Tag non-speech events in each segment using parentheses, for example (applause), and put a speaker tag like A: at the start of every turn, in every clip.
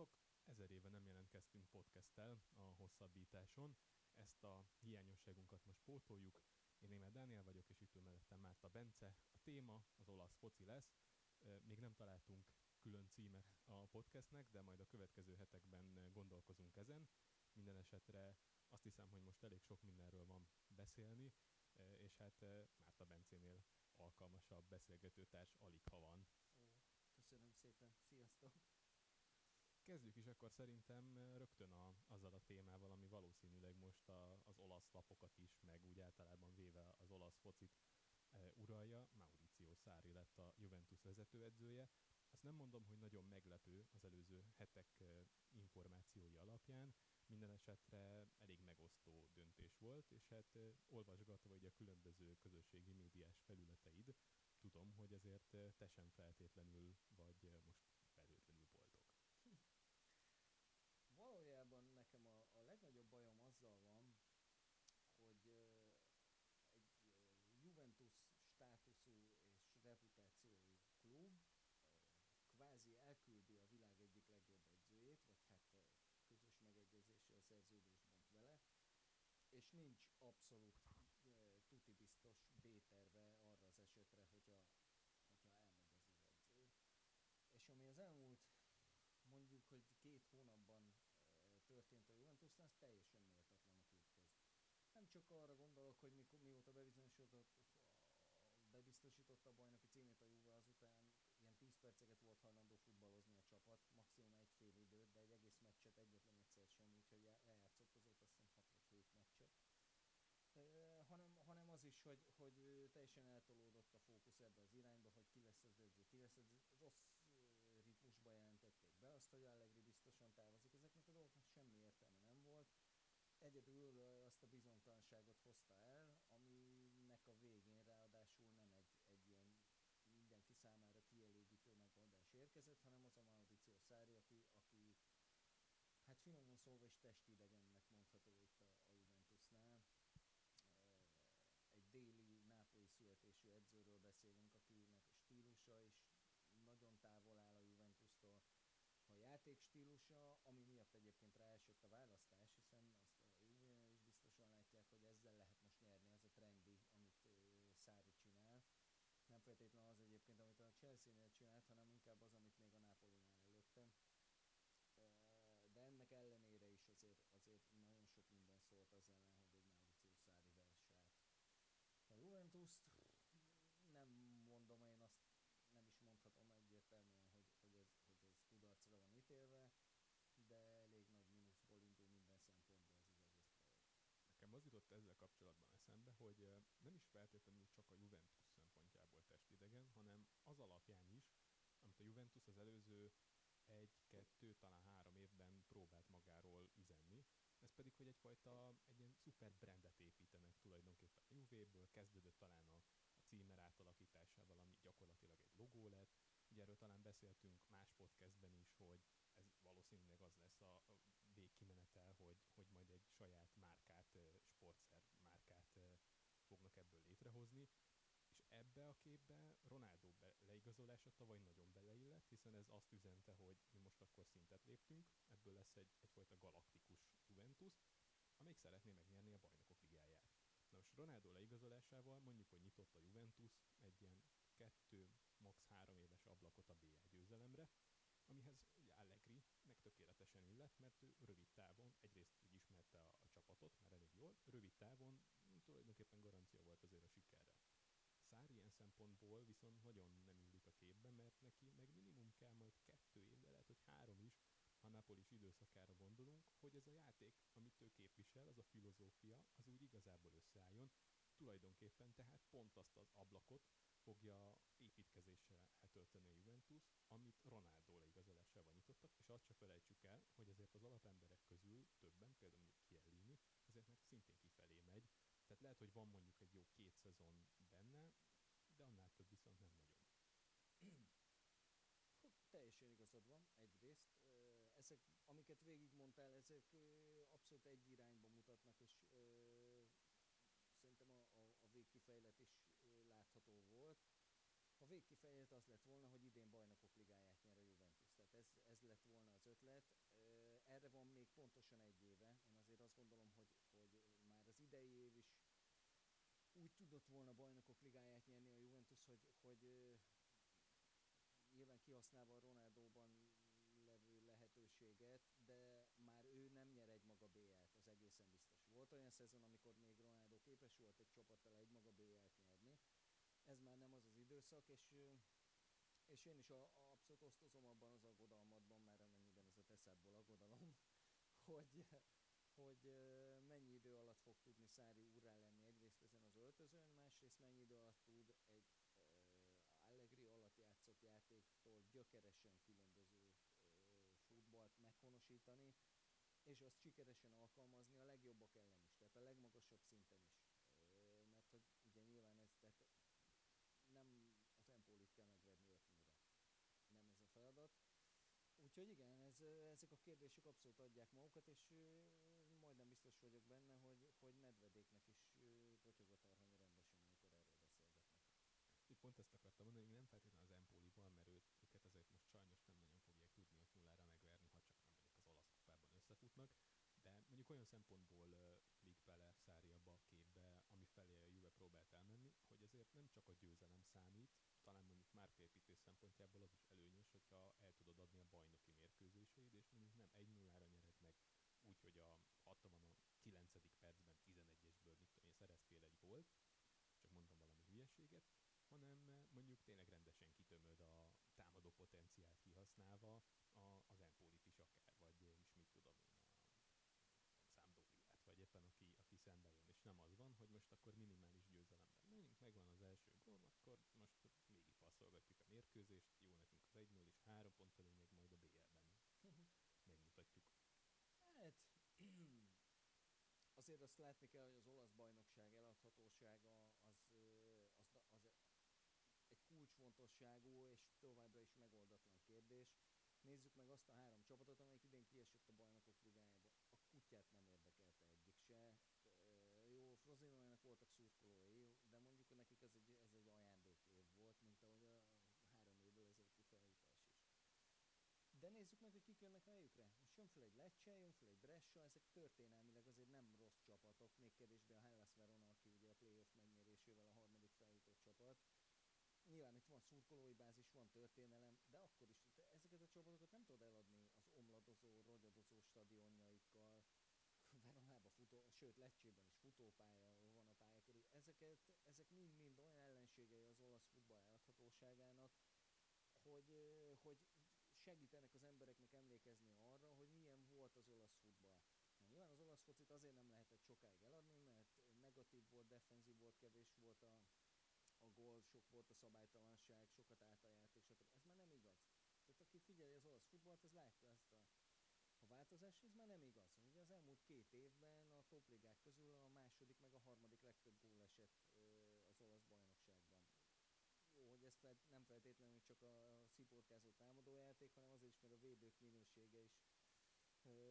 A: Sziasztok! Ezer éve nem jelentkeztünk podcasttel a hosszabbításon. Ezt a hiányosságunkat most pótoljuk. Én Németh Dániel vagyok, és ül mellettem Márta Bence. A téma az olasz foci lesz. Még nem találtunk külön címet a podcastnek, de majd a következő hetekben gondolkozunk ezen. Minden esetre azt hiszem, hogy most elég sok mindenről van beszélni, és hát Márta Bencénél alkalmasabb beszélgetőtárs alig ha van.
B: Ó, köszönöm szépen, sziasztok!
A: Kezdjük is akkor szerintem rögtön a, azzal a témával, ami valószínűleg most a, az olasz lapokat is, meg úgy általában véve az olasz focit e, uralja. Mauricio Szári lett a Juventus vezetőedzője. Azt nem mondom, hogy nagyon meglepő az előző hetek e, információi alapján, minden esetre elég megosztó döntés volt, és hát e, olvasgatva ugye a különböző közösségi médiás felületeid, tudom, hogy ezért te sem feltétlenül vagy most feltétlenül boldog
B: valójában nekem a, a legnagyobb bajom azzal van, hogy uh, egy uh, Juventus státuszú és reputációjú klub uh, kvázi elküldi a világ egyik legjobb edzőjét, vagy hát közös megegyezéssel szerződést bont vele, és nincs abszolút tuti biztos B-terve arra az esetre, hogyha, hogyha elmegy az edző. És ami az elmúlt mondjuk, hogy két hónapban történt a Juventusnál, az teljesen méltatlan a klubhoz. Nem csak arra gondolok, hogy mikor, mióta bebizonyosodott, bebiztosította a bajnoki címét a Juve, azután ilyen 10 perceket volt hajlandó futballozni a csapat, maximum egy fél időt, de egy egész meccset egyetlen egyszer sem, úgyhogy lejátszott azóta azt hiszem 6 vagy 7 meccset. Hanem, hanem az is, hogy, hogy teljesen eltolódott a fókusz ebbe az irányba, hogy ki lesz az edző, ki lesz az rossz ritmusba jelentették be, azt, hogy Allegri biztosan távozik. Ezeknek a dolgoknak semmi értelme nem volt. Egyedül azt a bizonytalanságot hozta el, aminek a végén ráadásul nem egy, egy ilyen mindenki számára kielégítő megoldás érkezett, hanem az a Mauricio Szári, aki, aki hát finoman szólva is testidegennek mondható itt a, a Juventusnál. Egy déli, nápolyi születésű edzőről beszélünk, akinek a stílusa is nagyon távol áll a Juventustól. A játékstílusa, ami miatt egyébként ráesett a választás, hiszen azt a Juve is biztosan látják, hogy ezzel lehet most nyerni, az a trendi, amit Szári csinál. Nem feltétlenül az egyébként, amit a Chelsea-nél csinált, hanem inkább az, amit még a Napolinál előtte. De ennek ellenére is azért, azért nagyon sok minden szólt az ellen, hogy egy Mauricio Szári vesse át. A Juventus-t nem mondom én azt nem is mondhatom egyértelműen, hogy, hogy, ez, hogy ez kudarcra van ítélve, de elég nagy mínuszból indul minden szempontból ez az egész projekt.
A: Nekem az jutott ezzel kapcsolatban eszembe, hogy nem is feltétlenül csak a Juventus hanem az alapján is, amit a Juventus az előző egy, kettő, talán három évben próbált magáról üzenni. Ez pedig, hogy egyfajta egy ilyen szuper brandet építenek tulajdonképpen a Juve-ből, kezdődött talán a, címer átalakításával, ami gyakorlatilag egy logó lett. Ugye erről talán beszéltünk más podcastben is, hogy ez valószínűleg az lesz a végkimenetel, hogy, hogy majd egy saját márkát, sportszer márkát fognak ebből létrehozni, ebbe a képbe Ronaldo be, leigazolása tavaly nagyon beleillett, hiszen ez azt üzente, hogy mi most akkor szintet léptünk, ebből lesz egy, egyfajta galaktikus Juventus, amelyik szeretné megnyerni a bajnokok ligáját. Na most Ronaldo leigazolásával mondjuk, hogy nyitott a Juventus egy ilyen kettő, max. három éves ablakot a BL győzelemre, amihez ugye Allegri meg tökéletesen illett, mert ő rövid távon, egyrészt úgy ismerte a, a csapatot, már elég jól, rövid távon tulajdonképpen garancia volt azért a sikerre. Szári ilyen szempontból viszont nagyon nem illik a képbe, mert neki meg minimum kell majd kettő év, de lehet, hogy három is, ha Napolis időszakára gondolunk, hogy ez a játék, amit ő képvisel, az a filozófia, az úgy igazából összeálljon, tulajdonképpen tehát pont azt az ablakot fogja építkezéssel eltölteni a Juventus, amit Ronaldo leigazolásával nyitottak, és azt se felejtsük el, hogy azért az alapemberek közül többen, például mondjuk Chiellini, azért meg szintén kifelé megy, tehát lehet, hogy van mondjuk egy jó két szezon benne, de annál több viszont nem nagyon.
B: Teljesen igazad van, egyrészt. Ezek, amiket végigmondtál, ezek abszolút egy irányba mutatnak, és szerintem a, a, a végkifejlet is látható volt. A végkifejlet az lett volna, hogy idén bajnokok ligáját nyer a Juventus. Tehát ez, ez lett volna az ötlet. Erre van még pontosan egy éve. Én azért azt gondolom, hogy, hogy már az idei év is tudott volna bajnokok ligáját nyerni a Juventus, hogy, hogy nyilván kihasználva a Ronaldóban levő lehetőséget, de már ő nem nyer egy maga BL-t, az egészen biztos. Volt olyan szezon, amikor még Ronaldo képes volt egy csapattal egy maga BL-t nyerni, ez már nem az az időszak, és és én is a, a abszolút osztozom abban az aggodalmadban, már amennyiben ez a teszádból aggodalom, (laughs) hogy, hogy mennyi idő alatt fog tudni Szári úrrá lenni öltözőn, másrészt mennyi idő alatt tud egy Allegri alatt játszott játéktól gyökeresen különböző futballt meghonosítani, és azt sikeresen alkalmazni a legjobbak ellen is, tehát a legmagasabb szinten is. Mert hogy ugye nyilván ez, tehát nem az Empolit kell megverni 5 0 Nem ez a feladat. Úgyhogy igen, ez, ezek a kérdések abszolút adják magukat, és majdnem biztos vagyok benne, hogy, hogy Nedvedéknek is potyog a tarhonya rendesen, amikor erről beszélgetnek.
A: Itt pont ezt akartam mondani, hogy nem feltétlenül az Empolival, mert őt, őket azért most sajnos nem nagyon fogják tudni 5 0 megverni, ha csak nem mondjuk az olasz kupában összefutnak, de mondjuk olyan szempontból uh, lép bele Szári abba a képbe, ami felé a Juve próbált elmenni, hogy azért nem csak a győzelem számít, talán mondjuk márkaépítés szempontjából az is előnyös, hogyha el tudod adni a bajnoki mérkőzéseid, és mondjuk nem 1-0-ra nyered meg úgy, hogy a 69. percben 11-esből mit tudom én szereztél egy gólt, csak mondtam valami hülyeséget, hanem mondjuk tényleg rendesen kitömöd a támadó potenciált kihasználva a, az Empolit is akár, vagy is mit tudom én, a Sampdoriát, vagy éppen aki, aki szembe jön, és nem az van, hogy most akkor minimális győzelemben menjünk, megvan az első gól, akkor most végig passzolgatjuk a mérkőzést, jó nekünk az 1-0 és három pont a lényeg, majd a BL-ben (laughs) megmutatjuk.
B: Hát, (clears throat) azért azt látni kell, hogy az olasz bajnokság eladhatósága az, az, az egy kulcsfontosságú és továbbra is megoldatlan kérdés. Nézzük meg azt a három csapatot, amelyik idén kiesett a bajnokok ligájába. A kutyát nem érdekelte egyik se. Jó, Frozinójának voltak szurkolói, de mondjuk nekik ez egy, ez egy ajándék év volt, mint ahogy a három évvel ezelőtti feljutás is. De nézzük meg, hogy kik jönnek helyükre. Most jön fel egy Lecce, jön fel egy Brescia, ezek történelmileg azért nem rossz csapatok, még kevésbé a Hellas Verona, aki ugye a playoff megnyerésével a harmadik feljutott csapat nyilván itt van szurkolói bázis, van történelem, de akkor is ezeket a csapatokat nem tudod eladni az omladozó, rogyadozó stadionjaikkal, (laughs) Veronába futó, sőt Lecsében is futópálya van a pálya körül. Ezeket, ezek mind-mind olyan ellenségei az olasz futball eladhatóságának, hogy, hogy segítenek az embereknek emlékezni arra, hogy milyen volt az olasz futball. Nyilván az olasz focit azért nem lehetett sokáig eladni, mert negatív volt, defenzív volt, kevés volt a, gól, sok volt a szabálytalanság, sokat állt a játék, stb. Ez már nem igaz. Tehát aki figyeli az olasz futballt, az látja ezt a, a változást, ez már nem igaz. Ugye az elmúlt két évben a topligák közül a második meg a harmadik legtöbb gól esett az olasz bajnokságban. Jó, hogy ez nem feltétlenül csak a sziporkázó támadójáték, hanem azért is, mert a védők minősége is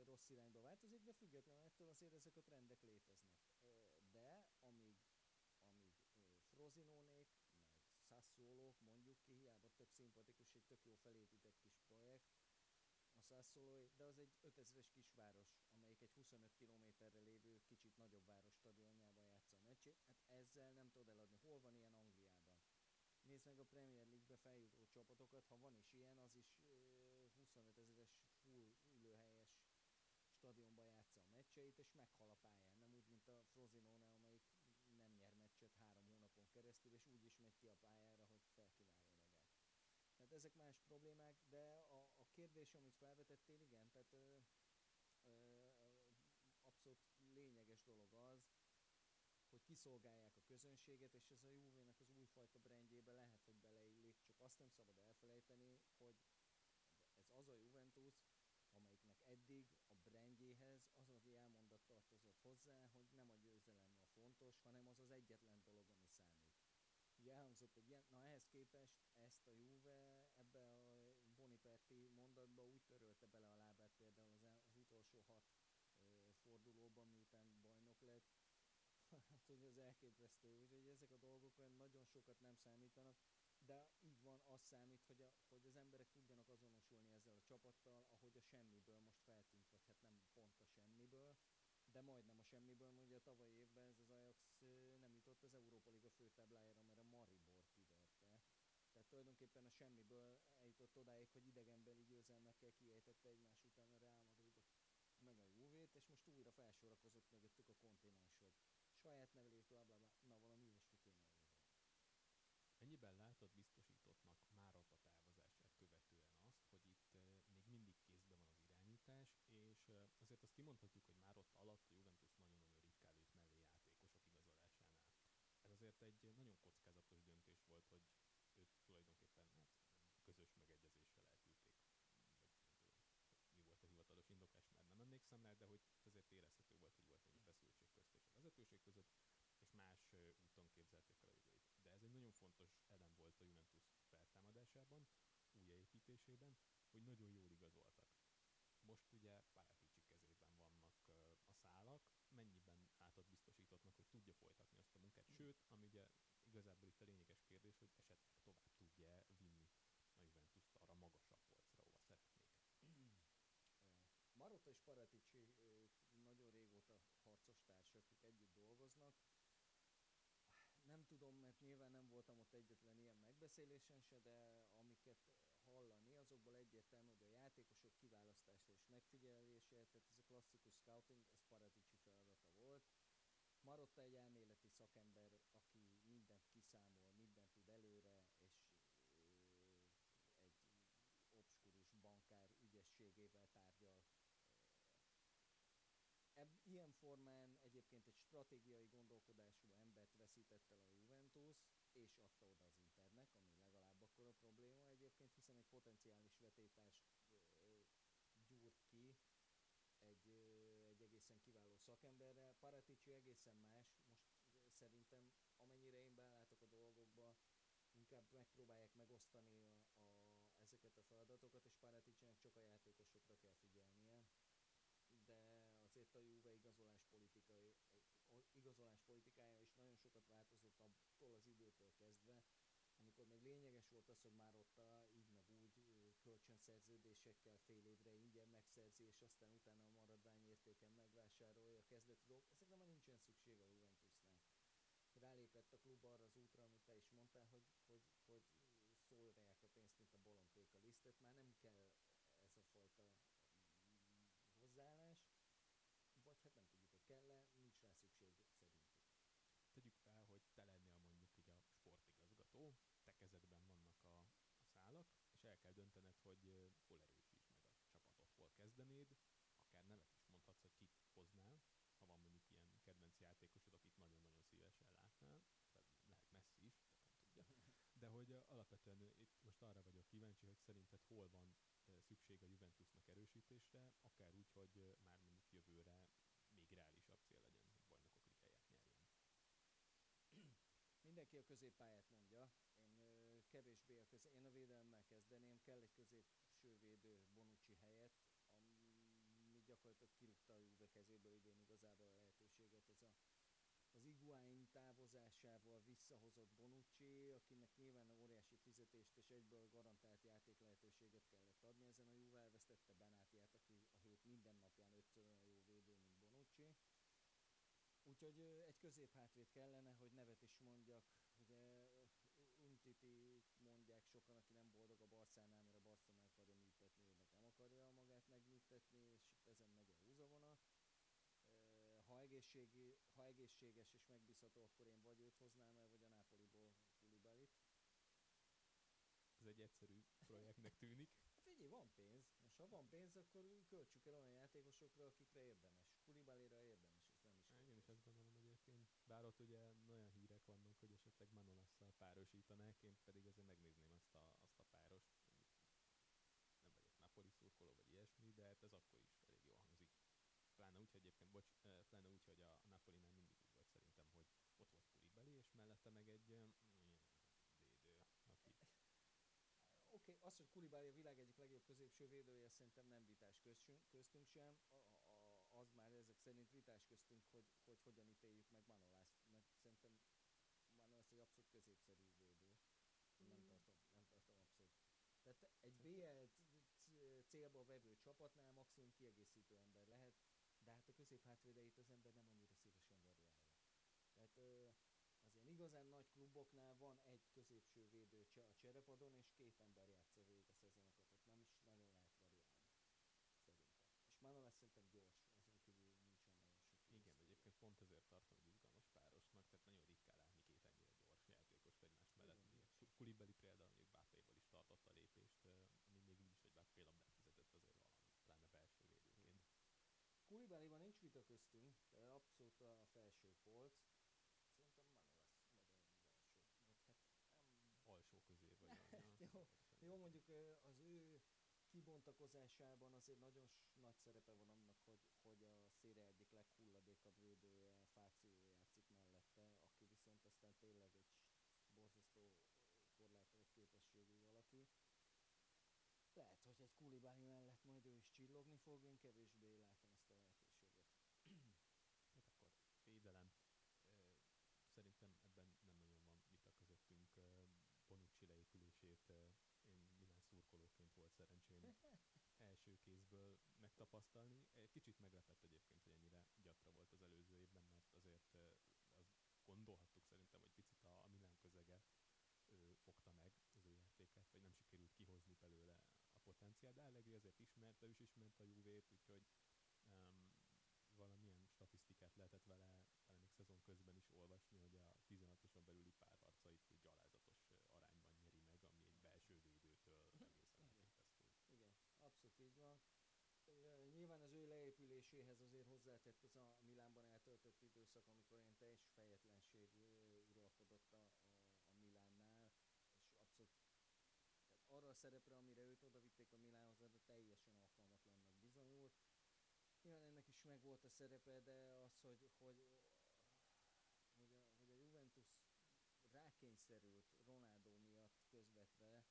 B: rossz irányba változik, de függetlenül ettől azért ezek a trendek léteznek. De amíg Frozinónék, meg Sassuolók, mondjuk ki, hiába tök szimpatikus, egy tök jó felépített kis projekt, a Sassuolo, de az egy 5000-es kisváros, amelyik egy 25 kilométerre lévő kicsit nagyobb város stadionjában játsza a meccsét. Hát ezzel nem tudod eladni. Hol van ilyen Angliában? Nézd meg a Premier League-be feljutó csapatokat, ha van is ilyen, az is 25 ezeres full ülőhelyes stadionban játsza a meccseit, és meghal a pályán. Nem úgy, mint a Frosinone, amelyik nem nyer meccset három hónapon keresztül, és úgy is megy ki a pályára, hogy felkínálja magát. Tehát ezek más problémák, de a, a kérdés, amit felvetettél, igen, tehát ö, ö, abszolút lényeges dolog az, hogy kiszolgálják a közönséget, és ez a Juve-nak az újfajta brandjébe lehet, hogy beleillik, csak azt nem szabad elfelejteni, hogy ez az a Juventus, amelyiknek eddig a brandjéhez az a jelmondat tartozott hozzá, hogy nem a győzelem a fontos, hanem az az egyetlen dolog, ami. Ugye elhangzott egy ilyen, na ehhez képest ezt a Juve ebbe a Boniperti mondatba úgy törölte bele a lábát például az, az utolsó hat ö, fordulóban, miután bajnok lett, (laughs) hát hogy az elképesztő, úgyhogy ezek a dolgok olyan nagyon sokat nem számítanak, de így van, az számít, hogy, a, hogy az emberek tudjanak azonosulni ezzel a csapattal, ahogy a semmiből most feltűnt, vagy hát nem pont a semmiből, de majdnem a semmiből, ugye a tavalyi évben ez az Ajax nem jutott az Európa Liga főtáblájára, mert a Maribor kiverte. Tehát tulajdonképpen a semmiből eljutott odáig, hogy idegenbeli győzelmekkel kiejtette egymás után a Real Madridot meg a Juve-t, és most újra felsorakozott mögöttük a kontinensok. Saját nevelés, bla bla bla, na valami ilyesmi kéne a jövő.
A: Mennyiben látod biztosítottnak Márotta távozását követően azt, hogy itt még mindig kézben van az irányítás, és azért azt kimondhatjuk, hogy Márotta alatt a Juventus nagyon-nagyon ritkán lőtt mellé játékosok igazolásánál. Ez azért egy nagyon kockázatos döntés volt, hogy őt tulajdonképpen hát nem közös megegyezéssel elküldték, vagy nem tudom, hogy mi volt a hivatalos indoklás, mert nem emlékszem rá, de hogy itt azért érezhető volt, hogy volt némi feszültség közt és a vezetőség között, és más úton képzelték el a jövőit. De ez egy nagyon fontos elem volt a Juventus feltámadásában, újjáépítésében, hogy nagyon jól igazoltak. Most ugye Paratici kezében vannak a szálak, mennyiben látod biztosítottnak, hogy tudja folytatni azt a munkát, sőt, ami ugye igazából itt a lényeges kérdés, hogy esetleg tovább tudja vinni a Juventus-t arra magasabb polcra, ahova szeretnék. (clears throat)
B: Marotta és Paratici nagyon régóta harcos társak, akik együtt dolgoznak. Nem tudom, mert nyilván nem voltam ott egyetlen ilyen megbeszélésen se, de amiket azokból egyértelmű, hogy a játékosok kiválasztása és megfigyelése, tehát ez a klasszikus scouting, ez Paratici feladata volt. Marotta egy elméleti szakember, aki mindent kiszámol, mindent tud előre, és egy obskurus bankár ügyességével tárgyal Ebb, ilyen formán egyébként egy stratégiai gondolkodású embert veszített el a Juventus, és adta oda az Internek, ami legalább akkor a probléma. Egyébként, hiszen egy potenciális vetétást gyúrt ki egy, egy egészen kiváló szakemberrel. Paratici egészen más, most szerintem amennyire én belátok a dolgokba, inkább megpróbálják megosztani a, a, ezeket a feladatokat, és Paraticinek csak a játékosokra kell figyelnie. De azért a Juve igazolás, politikai, igazolás politikája is nagyon sokat változott attól az időtől kezdve, amikor még lényeges volt az, hogy már ott a, így meg úgy kölcsönszerződésekkel fél évre ingyen megszerzi, és aztán utána a maradvány értéken megvásárolja a kezdeti dolgok. Ezekre már nincsen szükség a Juventusnál. Rálépett a klub arra az útra, amit te is mondtál, hogy, hogy, hogy szólják a pénzt, mint a bolonték a lisztet, már nem kell ez a fajta hozzáállás, vagy hát nem tudjuk, hogy kell-e, nincs rá szükség szerintük.
A: Tegyük fel, hogy te lennél mondjuk így a sportigazgató, te kezedben vannak a, a szálak, és el kell döntened, hogy hol erősíts meg a csapatot, hol kezdenéd, akár nevet is mondhatsz, hogy kit hoznál, ha van mondjuk ilyen kedvenc játékosod, akit nagyon-nagyon szívesen látnál, lehet messzi is, csak tudja. De hogy alapvetően itt most arra vagyok kíváncsi, hogy szerinted hol van szükség a Juventusnak erősítésre, akár úgy, hogy már mondjuk jövőre még reálisabb cél legyen, hogy bajnokok ligáját nyerjen.
B: Mindenki a középpályát mondja, kevésbé a közé, én a védelemmel kezdeném, kell egy középső védő Bonucci helyett, ami gyakorlatilag kirúgta a Juve kezéből idén igazából a lehetőséget, ez a az Iguain távozásával visszahozott Bonucci, akinek nyilván óriási fizetést és egyből garantált játék lehetőséget kellett adni. Ezen a Juve elvesztette Benátiát, aki a hét minden napján ötször olyan jó védő, mint Bonucci. Úgyhogy egy középhátvéd kellene, hogy nevet is mondjak. Ugye Umtiti mondják sokan, aki nem boldog a Barszánál, mert a Barca meg akarja műtetni, ő meg nem akarja magát megműtetni, és itt ezen megy a húzavona ha, egészségi, ha egészséges és megbízható, akkor én vagy őt hoznám el, vagy a Napoliból Kulibalit.
A: Ez egy egyszerű projektnek tűnik. (laughs)
B: Hát figyelj, van pénz. Most ha van pénz, akkor költsük el olyan játékosokra, akikre érdemes. Kulibalira érdemes, ez nem is
A: Én is ezt gondolom egyébként. Bár ott ugye olyan hírek vannak, hogy esetleg Manolásszal párosítanák, én pedig azért megnézném azt a, azt a párost. Nem vagyok Napoli szurkoló, vagy ilyesmi, de hát ez akkor is elég jól hangzik pláne úgy, hogy egyébként, bocs, pláne úgy, hogy a Napolinál mindig úgy volt szerintem, hogy ott volt Kulibeli, és mellette meg egy ilyen védő, aki...
B: Oké, okay, az, hogy Kulibali a világ egyik legjobb középső védője, szerintem nem vitás köztünk, köztünk sem. A, a, az már ezek szerint vitás köztünk, hogy, hogy hogyan ítéljük meg Manolászt, mert szerintem Manolász egy abszolút középszerű védő. Mm. Nem tartom, nem tartom abszolút. Tehát egy BL célba vevő csapatnál maximum kiegészítő ember lehet, de hát a középhátvédeit az ember nem annyira szívesen el. Tehát az ilyen igazán nagy kluboknál van egy középső védő a cserepadon, és két ember játsza végig a szezonokat, ott nem is nagyon lehet variálni. Szerintem. És Manolas szerintem gyors, azon kívül nincsen nagyon sok
A: Igen, egyébként pont ezért tartom egy izgalmas párosnak, tehát nagyon ritkán látni két ennyire gyors játékost egymás mellett.
B: Igen,
A: Ugye Kulibeli például mondjuk Bappéval is tartotta a lépést, ami még úgy is, hogy Bappé labdát vezetett azért valami, pláne belső védőként.
B: Kulibáliban nincs vita köztünk, de abszolút a felső polc.
A: alsó közé vagy (laughs) a,
B: jó, jó, mondjuk az ő kibontakozásában azért nagyon nagy szerepe van annak, hogy, hogy a szére egyik leghulladékabb védője, Fáció játszik mellette, aki viszont aztán tényleg egy borzasztó korlátozott képességű valaki. Lehet, hogy egy kulibáli mellett majd ő is csillogni fog, én kevésbé látom ezt a lehetőséget.
A: Hát akkor védelem. Szerintem ebben nem nagyon van vita közöttünk Bonucci leépülését én Milán szurkolóként volt szerencsém első kézből megtapasztalni. Egy kicsit meglepett egyébként, hogy ennyire gyatra volt az előző évben, mert azért az gondolhattuk szerintem, hogy picit a, a Milán közege fogta meg az ő játékát, vagy nem sikerült kihozni belőle a potenciál, de Allegri azért ismerte, ő is ismerte a Juvét, úgyhogy um, valamilyen statisztikát lehetett vele, vele még szezon közben is olvasni, hogy a 16-oson belüli párharcait gyalázatos arányban nyeri meg, ami egy belső védőtől egészen elképesztő.
B: Igen, abszolút így van. Nyilván az ő leépüléséhez azért hozzátett az a Milánban eltöltött időszak, amikor ilyen teljes fejetlenség uralkodott a, a, a Milánnál, és abszolút tehát arra a szerepre, amire őt oda vitték a Milánhoz, arra teljesen alkalmatlannak bizonyult. Nyilván ennek is megvolt a szerepe, de az, hogy, hogy, hogy, a, hogy a Juventus rákényszerült Ronaldo miatt közvetve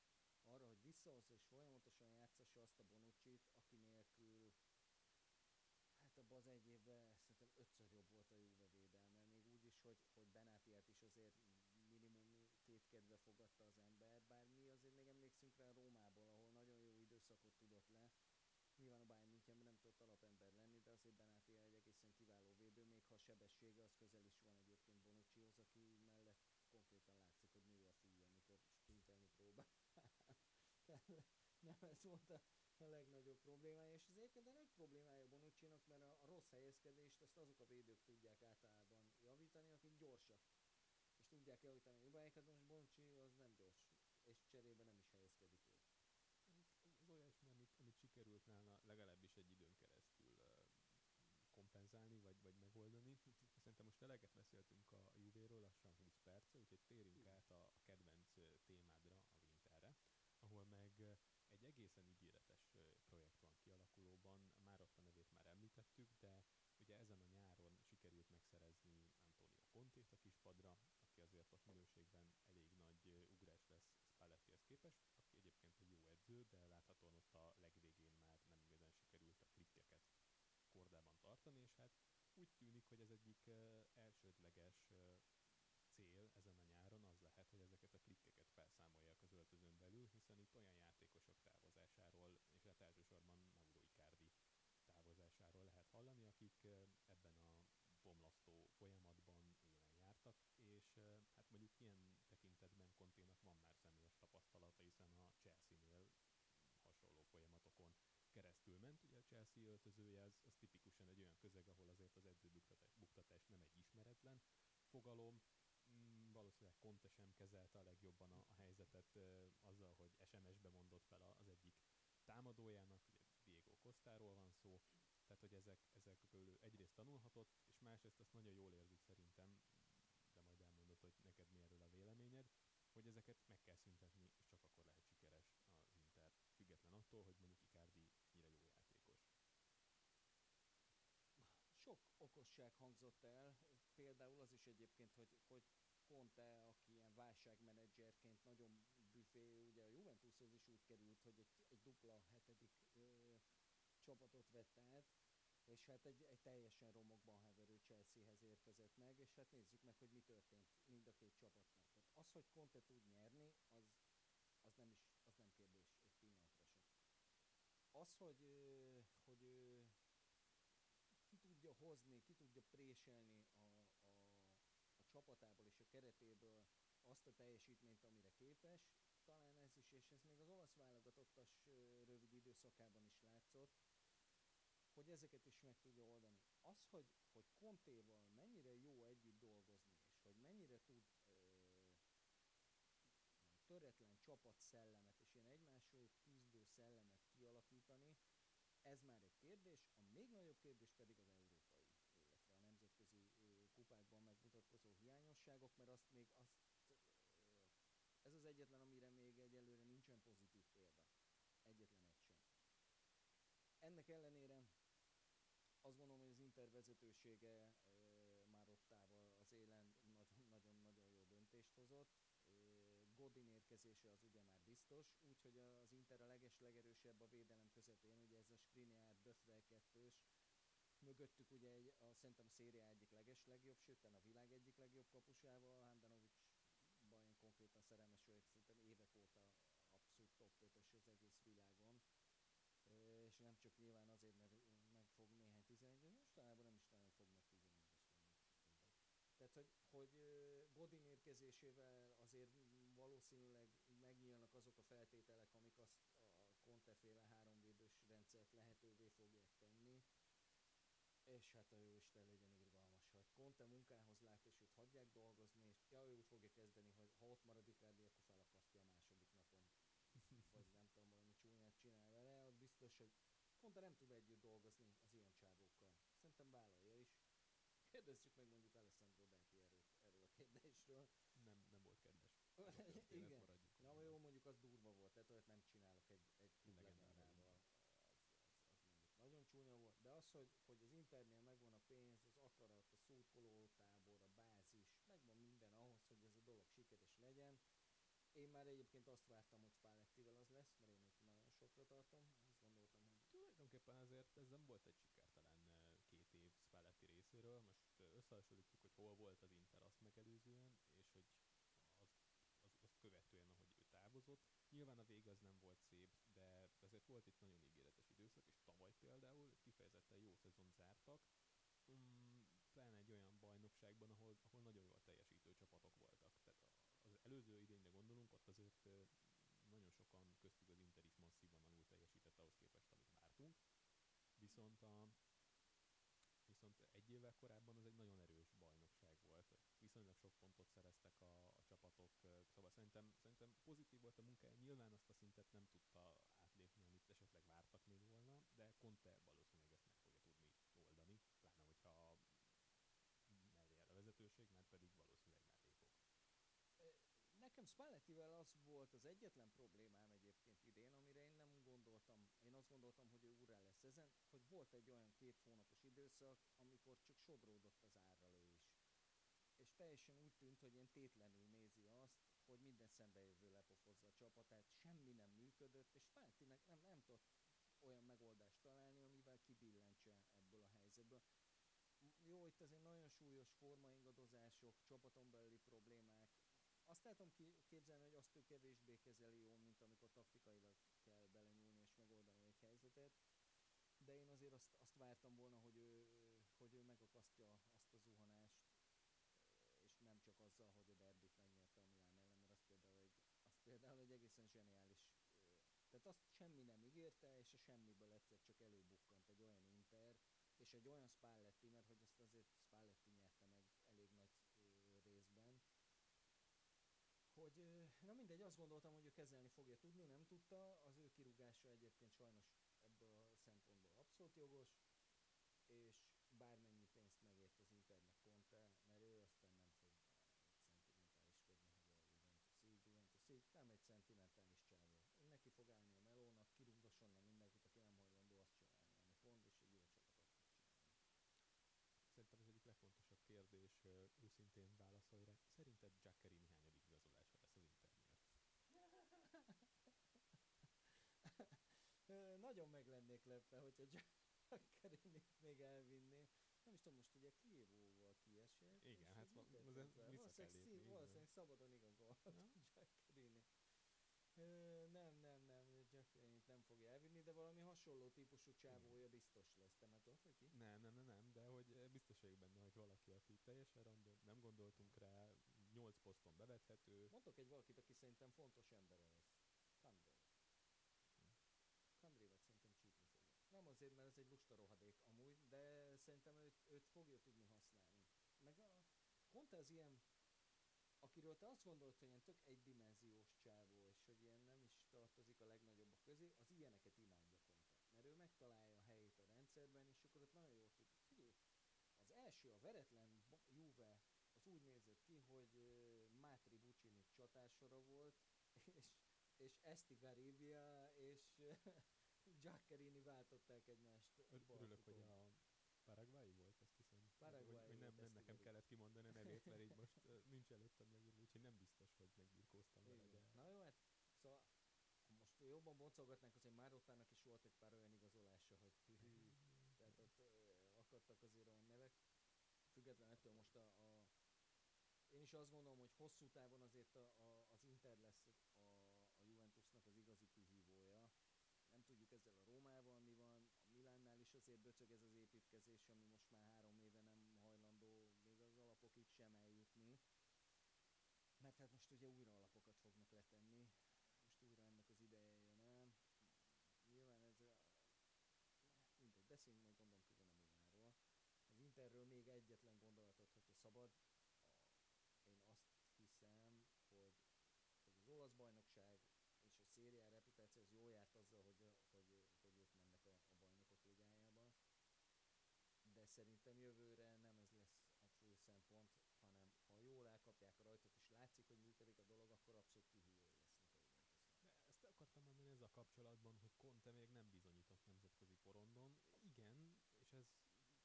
B: arra, hogy visszahozza és folyamatosan játszassa azt a Bonucci-t, aki nélkül az egy évben szerintem ötször jobb volt a Juve védelme, még úgy is, hogy, hogy Benátiát is azért minimum két kedve fogadta az ember, bár mi azért még emlékszünk rá Rómából, ahol nagyon jó időszakot tudott le, Nyilván a Bayern Münchenben nem tudott alapember lenni, de azért Benáti egy egészen kiváló védő, még ha sebessége az közel is van egyébként Bonuccihoz, aki mellett konkrétan látszik, hogy nő a fúja, amikor sprintelni próbál. (laughs) nem ez volt a, a legnagyobb problémája, és ez egyébként a nagy problémája Bonucci-nak, mert a, a rossz helyezkedést azt azok a védők tudják általában javítani, akik gyorsak, és tudják javítani a hibáikat, most Bonucci az nem gyors, és cserébe nem is helyezkedik jól.
A: Az olyasmi, amit, amit sikerült nála legalábbis egy időn keresztül kompenzálni, vagy, vagy megoldani. Szerintem most eleget beszéltünk a Juvéről, lassan 20 perce, úgyhogy térjünk át a, a kedvenc témádra, a Winterre, ahol meg egy egészen ígéretes kialakulóban, már a nevét már említettük, de ugye ezen a nyáron sikerült megszerezni Antonio Contét a kispadra, aki azért ott minőségben elég nagy ugrás lesz Spallettihez képest, aki egyébként egy jó edző, de láthatóan ott a legvégén már nem igazán sikerült a klikkeket kordában tartani, és hát úgy tűnik, hogy ez egyik elsődleges cél ezen a nyáron az lehet, hogy ezeket a klikkeket felszámolják az öltözön belül, hiszen itt olyan játékosok távozásáról, és hát elsősorban Mauro Icardi távozásáról lehet hallani, akik ebben a bomlasztó folyamatban élen jártak, és hát mondjuk ilyen tekintetben Konténak van már személyes tapasztalata, hiszen a Chelsea-nél hasonló folyamatokon keresztül ment. Ugye a Chelsea öltözője az, az tipikusan egy olyan közeg, ahol azért az edzőbuktatás nem egy ismeretlen fogalom, mm, valószínűleg Conte sem kezelte a legjobban a, a helyzetet e, azzal, hogy SMS-be mondott fel az egyik támadójának, ugye Diego Costáról van szó, tehát hogy ezek, ezekből egyrészt tanulhatott, és másrészt azt nagyon jól érzi szerintem, de majd elmondod, hogy neked mi erről a véleményed, hogy ezeket meg kell szüntetni, és csak akkor lehet sikeres az Inter, független attól, hogy mondjuk Icardi mennyire jó játékos.
B: Sok okosság hangzott el, például az is egyébként, hogy, hogy Conte, aki ilyen válságmenedzserként nagyon büfé, ugye a Juventushoz is úgy került, hogy egy, egy dupla hetedik csapatot vett át, és hát egy, egy teljesen romokban heverő Chelseahez érkezett meg, és hát nézzük meg, hogy mi történt mind a két csapatnál. Tehát az, hogy Conte tud nyerni, az, az, nem, is, az nem kérdés egy pillanatra sem. az, hogy, hogy ki tudja hozni, ki tudja préselni a, a, a csapatából és a keretéből azt a teljesítményt, amire képes, talán ez is, és ez még az olasz válogatottas rövid időszakában is látszott, hogy ezeket is meg tudja oldani. Az, hogy, hogy Kontéval mennyire jó együtt dolgozni, és hogy mennyire tud ö, töretlen csapatszellemet és ilyen egymásról küzdő szellemet kialakítani, ez már egy kérdés, a még nagyobb kérdés pedig az európai, illetve a nemzetközi kupákban megmutatkozó hiányosságok, mert azt még azt ez az egyetlen, amire még egyelőre nincsen pozitív példa. Egyetlen egy sem. Ennek ellenére vezetősége e, Marottával az élen nagyon-nagyon jó döntést hozott. Godin érkezése az ugye már biztos, úgyhogy az Inter a leges legerősebb a védelem közepén, ugye ez a Skriniar Döfre kettős, mögöttük ugye egy, a, szerintem a széria egyik leges legjobb, sőt a világ egyik legjobb kapusával, Handanovic konkrétan szerelmes vagyok, szerintem évek óta abszolút top 5-ös az egész világon. És nem csak nyilván azért, mert megfog néhány 11 mostanában nem is nagyon fognak 11-est, mindegy. Tehát, hogy, hogy Godin érkezésével azért valószínűleg megnyílnak azok a feltételek, amik azt a Conte-féle háromvédős rendszert lehetővé fogják tenni, és hát a jó Isten legyen irgalmas, hogy Conte munkához lát, és őt hagyják dolgozni, és ja, ő úgy fogja kezdeni, hogy ha ott marad Icardi, akkor felakasztja a második napon. (laughs) Vagy nem tudom, valami csúnyát csinál vele, az biztos, hogy Conte nem tud együtt dolgozni az ilyen csávókkal. Szerintem vállalja is. Kérdezzük meg mondjuk Alessandro a kérdésről.
A: Nem, nem volt kedves. (laughs)
B: Igen. Na jó, mondjuk az durva volt, tehát olyat nem csinálok egy, egy klublegendával nagyon csúnya volt, de az, hogy, hogy az Internél megvan a pénz, az akarat, a szurkoló tábor, a bázis, megvan minden ahhoz, hogy ez a dolog sikeres legyen. Én már egyébként azt vártam, hogy Spallettivel az lesz, mert én őt nagyon sokra tartom. Azt gondoltam, hogy...
A: Tulajdonképpen azért ez nem volt egy sikertelen két év Spalletti részéről. Most összehasonlítjuk, hogy hol volt az Inter azt megelőzően, és hogy azt követően, ahogy ő távozott. Nyilván a vége az nem volt szép, de azért volt itt nagyon ígéretes időszak, és tavaly például kifejezetten jó szezon zártak, um, pláne egy olyan bajnokságban, ahol, ahol nagyon jól teljesítő csapatok voltak. Tehát az előző idényre gondolunk, ott azért nagyon sokan, köztük az Inter is masszívan alul teljesített ahhoz képest, amit vártunk. Viszont a, viszont egy évvel korábban az egy nagyon erős. Viszonylag sok pontot szereztek a, a csapatok, szóval szerintem, szerintem pozitív volt a munkája. Nyilván azt a szintet nem tudta átlépni, amit esetleg vártak még volna, de Conte valószínűleg ezt meg fogja tudni oldani, pláne hogyha mellé a vezetőség, mert pedig valószínűleg mellé fog.
B: Nekem Spallettivel az volt az egyetlen problémám egyébként idén, amire én nem gondoltam, én azt gondoltam, hogy ő úrá lesz ezen, hogy volt egy olyan két hónapos időszak, amikor csak sodródott az. És teljesen úgy tűnt, hogy ilyen tétlenül nézi azt, hogy minden szembejövő lepofozza a csapatát, semmi nem működött, és Spallettinek nem, nem tudott olyan megoldást találni, amivel kibillentse ebből a helyzetből. Jó, itt azért nagyon súlyos formaingadozások, csapaton belüli problémák, azt látom képzelni, hogy azt ő kevésbé kezeli jól, mint amikor taktikailag kell belenyúlni és megoldani egy helyzetet. De én azért azt, azt vártam volna, hogy ő, hogy ő megakasztja azt a zuhanást, és nem csak azzal, hogy a derbit megnyerte a Milán ellen, mert az például egy, az például egy egészen zseniális tehát azt semmi nem ígérte, és a semmiből egyszer csak előbukkant egy olyan Inter, és egy olyan Spalletti, mert hogy azt azért Spalletti nyerte meg elég nagy részben, hogy na mindegy, azt gondoltam, hogy ő kezelni fogja tudni, nem tudta, az ő kirúgása egyébként sajnos ebből a szempontból abszolút jogos, és bármennyi pénzt megért az Internek Conte, mert ő aztán nem fog szentimentáliskodni, hogy a Juventus így, Juventus így, nem egy szentimentális csávó. Ő neki fog állni a melónak, kirúgdos onnan mindenkit, aki nem hajlandó azt csinálni, amit mond, és egy jó csapat azt fog csinálni.
A: Szerintem az egyik legfontosabb kérdés, őszintén válaszolj rá. Szerinted Jackerini hányadik igazolása lesz az Internél?
B: Nagyon meg lennék lepve, hogyha Jackerinit még elvinné. Nem is tudom, most ugye Kievóval kiesett.
A: Igen, hát kell lépni.
B: Valószínűleg szabadon igazolhat ja? (laughs) Jackerini. Nem, nem, nem, Jackerinit nem fogja elvinni. de valami hasonló típusú csávója biztos lesz. Te már tudod, hogy ki?
A: Nem, nem, nem, nem, de hogy eh, biztos vagyok benne, hogy valaki, aki teljesen random, nem gondoltunk rá, 8 poszton bevethető.
B: Mondok egy valakit, aki szerintem fontos embere lesz. Kandré. Kandrévet szerintem csípni fogja. Nem azért, mert ez egy lusta rohadék amúgy, de szerintem őt, őt fogja tudni használni. Meg a Conte az ilyen, akiről te azt gondolod, hogy ilyen tök egydimenziós csávó, és hogy ilyen nem is tartozik a legnagyobbak közé, az ilyeneket imádja Conte. Mert ő megtalálja a helyét a rendszerben, és akkor ott nagyon jól tud. Figyelj, az első, a veretlen Juve, úgy nézett ki, hogy Mátri Bucini csatársora volt, (laughs) és, és Esti Garibia és (laughs) Giaccherini váltották egymást
A: Ör- Örülök, hogy a Paraguay volt, azt hiszem.
B: Paraguay
A: hogy, hogy nem, nem nekem kellett kimondani a nevét, mert így most (laughs) nincs előttem leírva, úgyhogy nem biztos, hogy megbirkóztam vele, de...
B: Na jó, hát szóval most jobban boncolgatnánk, azért Márottának is volt egy pár olyan igazolása, hogy hű, tehát ott ö, akadtak azért olyan nevek. Független ettől most a, a én is azt gondolom, hogy hosszú távon azért a, a, az Inter lesz a, a Juventusnak az igazi kihívója. Nem tudjuk ezzel a Rómával mi van, a Milánnál is azért böcög ez az építkezés, ami most már három éve nem hajlandó még az alapokig sem eljutni. Mert hát most ugye újra alapokat fognak letenni, most újra ennek az ideje jön el. Nyilván ez a... Mindegy, beszéljünk majd gondolom közben a Milánról. Az Interről még egyetlen gondolatot, hogyha szabad. A, én azt hiszem, hogy, hogy az olasz bajnokság és a szériá reputáció az azzal, hogy, hogy, hogy ők mennek a, a bajnokok ligájába. De szerintem jövőre nem ez lesz a fő szempont, hanem ha jól elkapják a rajtot és látszik, hogy működik a dolog, akkor abszolút kihívói lesznek a.
A: De ezt akartam mondani ezzel kapcsolatban, hogy Conte még nem bizonyított nemzetközi porondon. Igen, és